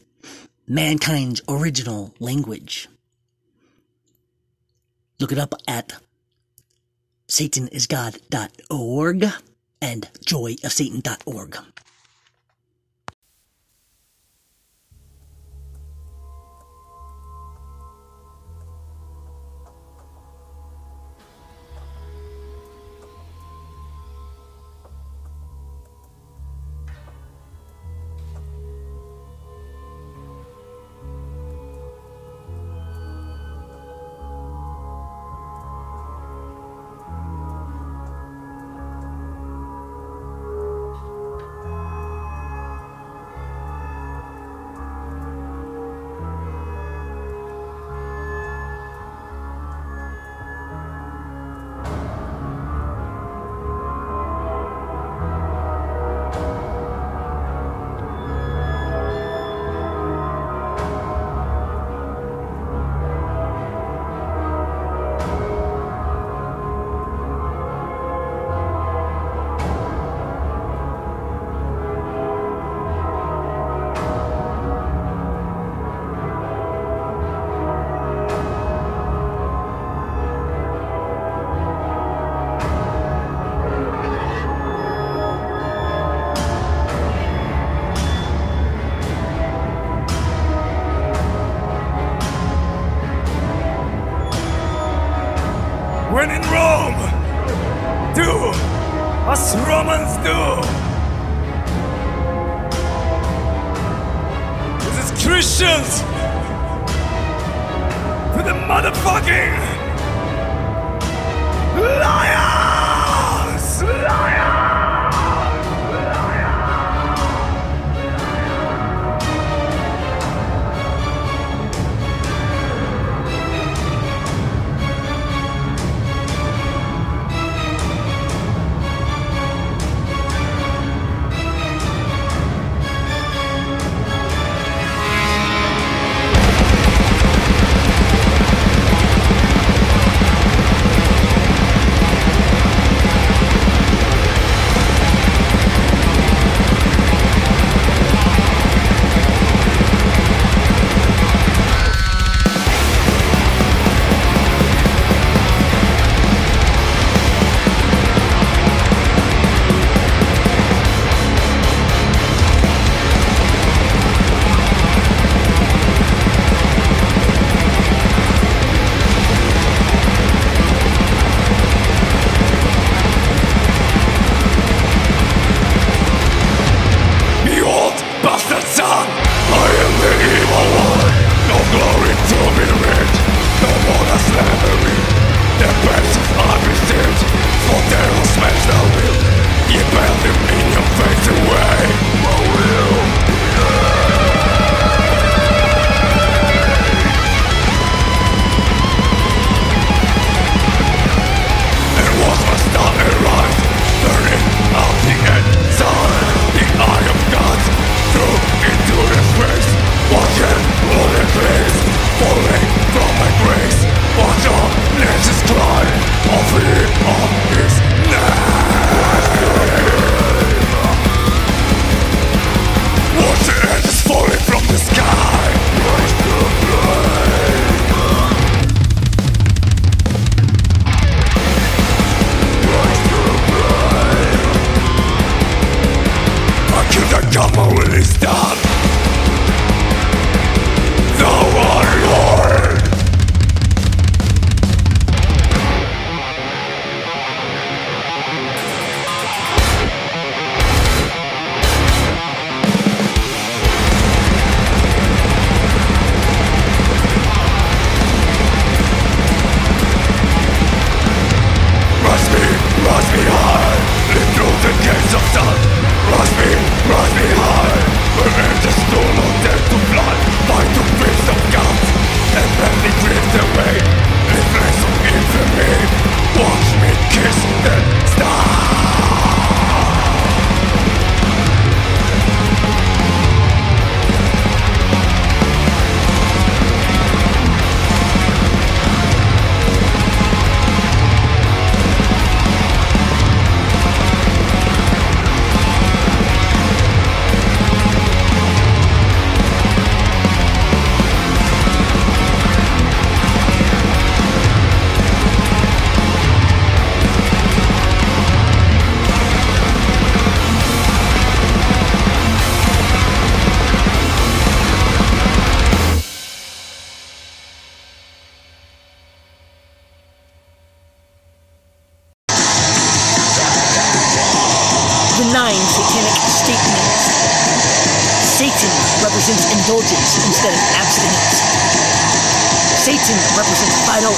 mankind's original language. Look it up at satanisgod.org and joyofsatan.org. Do, us Romans do. This is Christians. To the motherfucking liars!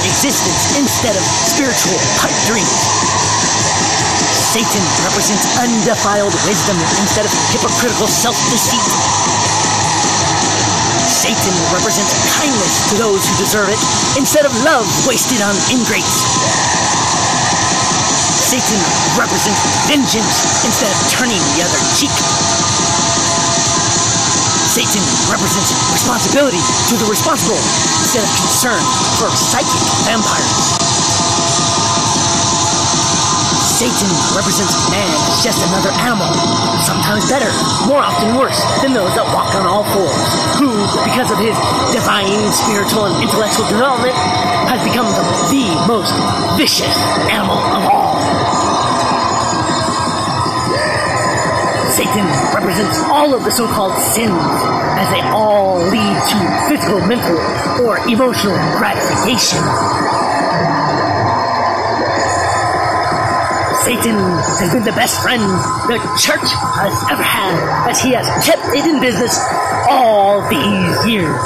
Existence instead of spiritual pipe dreams. Satan represents undefiled wisdom instead of hypocritical self-deceit. Satan represents kindness to those who deserve it instead of love wasted on ingrates. Satan represents vengeance instead of turning the other cheek. Satan represents responsibility to the responsible instead of concern for psychic vampires. Satan represents man as just another animal, sometimes better, more often worse than those that walk on all fours, who, because of his divine, spiritual, and intellectual development, has become the, the most vicious animal of all. Satan represents all of the so-called sins, as they all lead to physical, mental, or emotional gratification. Satan has been the best friend the church has ever had, as he has kept it in business all these years.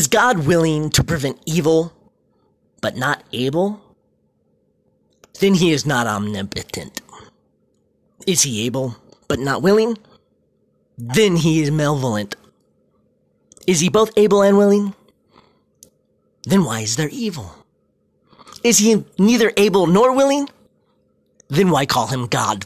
Is God willing to prevent evil, but not able? Then he is not omnipotent. Is he able, but not willing? Then he is malevolent. Is he both able and willing? Then why is there evil? Is he neither able nor willing? Then why call him God?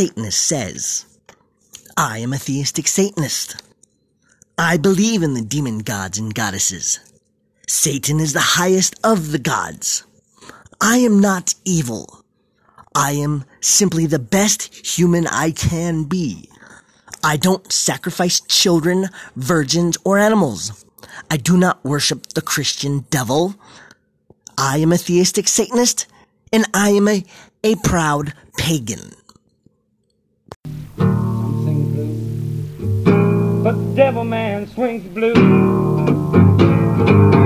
Satanist says, I am a theistic Satanist. I believe in the demon gods and goddesses. Satan is the highest of the gods. I am not evil. I am simply the best human I can be. I don't sacrifice children, virgins, or animals. I do not worship the Christian devil. I am a theistic Satanist, and I am a, a proud pagan. Devil man swings blue.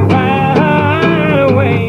Right away,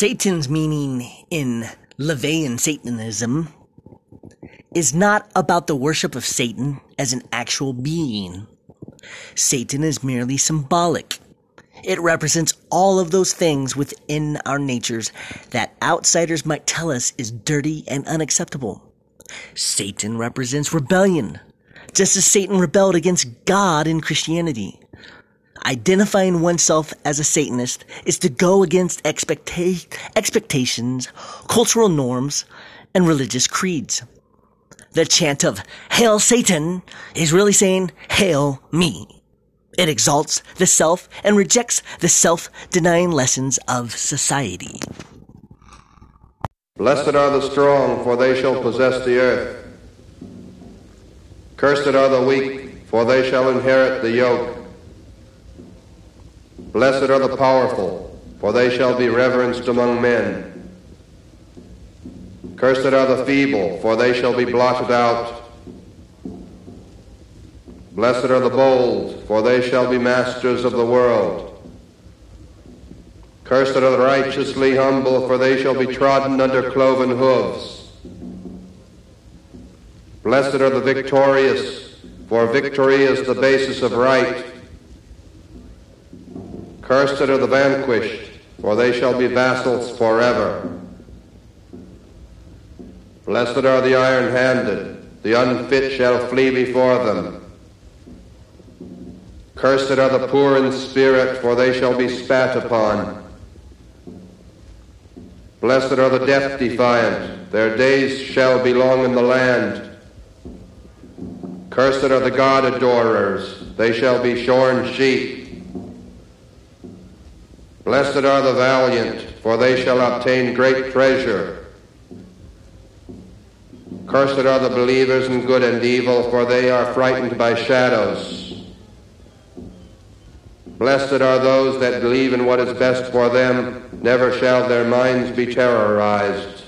Satan's meaning in LaVeyan Satanism is not about the worship of Satan as an actual being. Satan is merely symbolic. It represents all of those things within our natures that outsiders might tell us is dirty and unacceptable. Satan represents rebellion, just as Satan rebelled against God in Christianity. Identifying oneself as a Satanist is to go against expecta- expectations, cultural norms, and religious creeds. The chant of Hail Satan is really saying, Hail me. It exalts the self and rejects the self-denying lessons of society. Blessed are the strong, for they shall possess the earth. Cursed are the weak, for they shall inherit the yoke. Blessed are the powerful, for they shall be reverenced among men. Cursed are the feeble, for they shall be blotted out. Blessed are the bold, for they shall be masters of the world. Cursed are the righteously humble, for they shall be trodden under cloven hoofs. Blessed are the victorious, for victory is the basis of right. Cursed are the vanquished, for they shall be vassals forever. Blessed are the iron handed, the unfit shall flee before them. Cursed are the poor in spirit, for they shall be spat upon. Blessed are the deaf defiant, their days shall be long in the land. Cursed are the God adorers, they shall be shorn sheep. Blessed are the valiant, for they shall obtain great treasure. Cursed are the believers in good and evil, for they are frightened by shadows. Blessed are those that believe in what is best for them, never shall their minds be terrorized.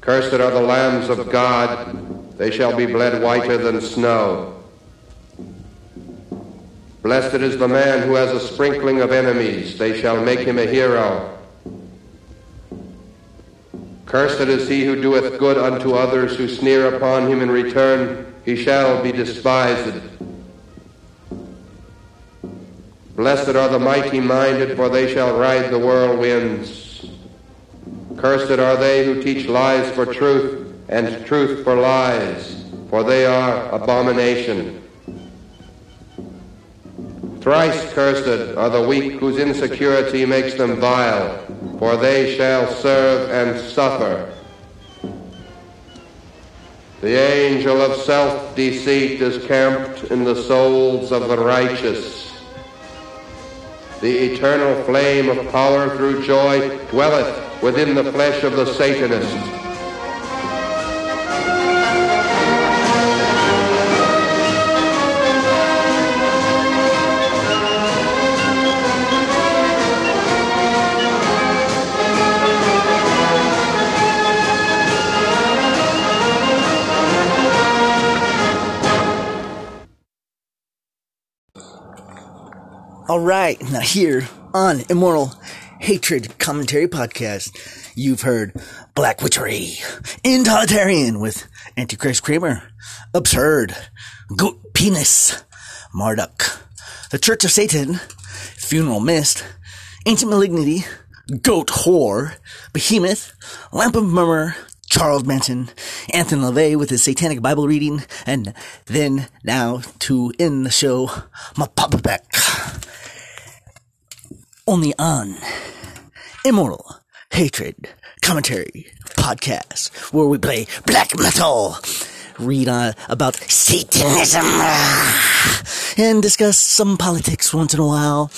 Cursed are the lambs of God, they shall be bled whiter than snow. Blessed is the man who has a sprinkling of enemies, they shall make him a hero. Cursed is he who doeth good unto others who sneer upon him in return, he shall be despised. Blessed are the mighty minded, for they shall ride the whirlwinds. Cursed are they who teach lies for truth, and truth for lies, for they are abomination. Thrice cursed are the weak whose insecurity makes them vile, for they shall serve and suffer. The angel of self-deceit is camped in the souls of the righteous. The eternal flame of power through joy dwelleth within the flesh of the Satanist. All right, now here on Immortal Hatred Commentary Podcast, you've heard Black Witchery, Intotalitarian with Antichrist Kramer, Absurd, Goat Penis, Marduk, The Church of Satan, Funeral Mist, Ancient Malignity, Goatwhore, Behemoth, Lamp of Murmuur, Charles Manson, Anthony LaVey with his satanic Bible reading, and then now to end the show, my Papa Beck only on Immortal Hatred Commentary Podcast, where we play black metal, read uh, about Satanism, and discuss some politics once in a while.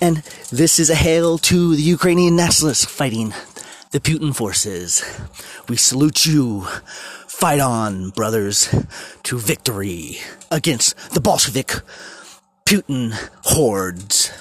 And this is a hail to the Ukrainian nationalists fighting the Putin forces. We salute you. Fight on, brothers, to victory against the Bolshevik Putin hordes.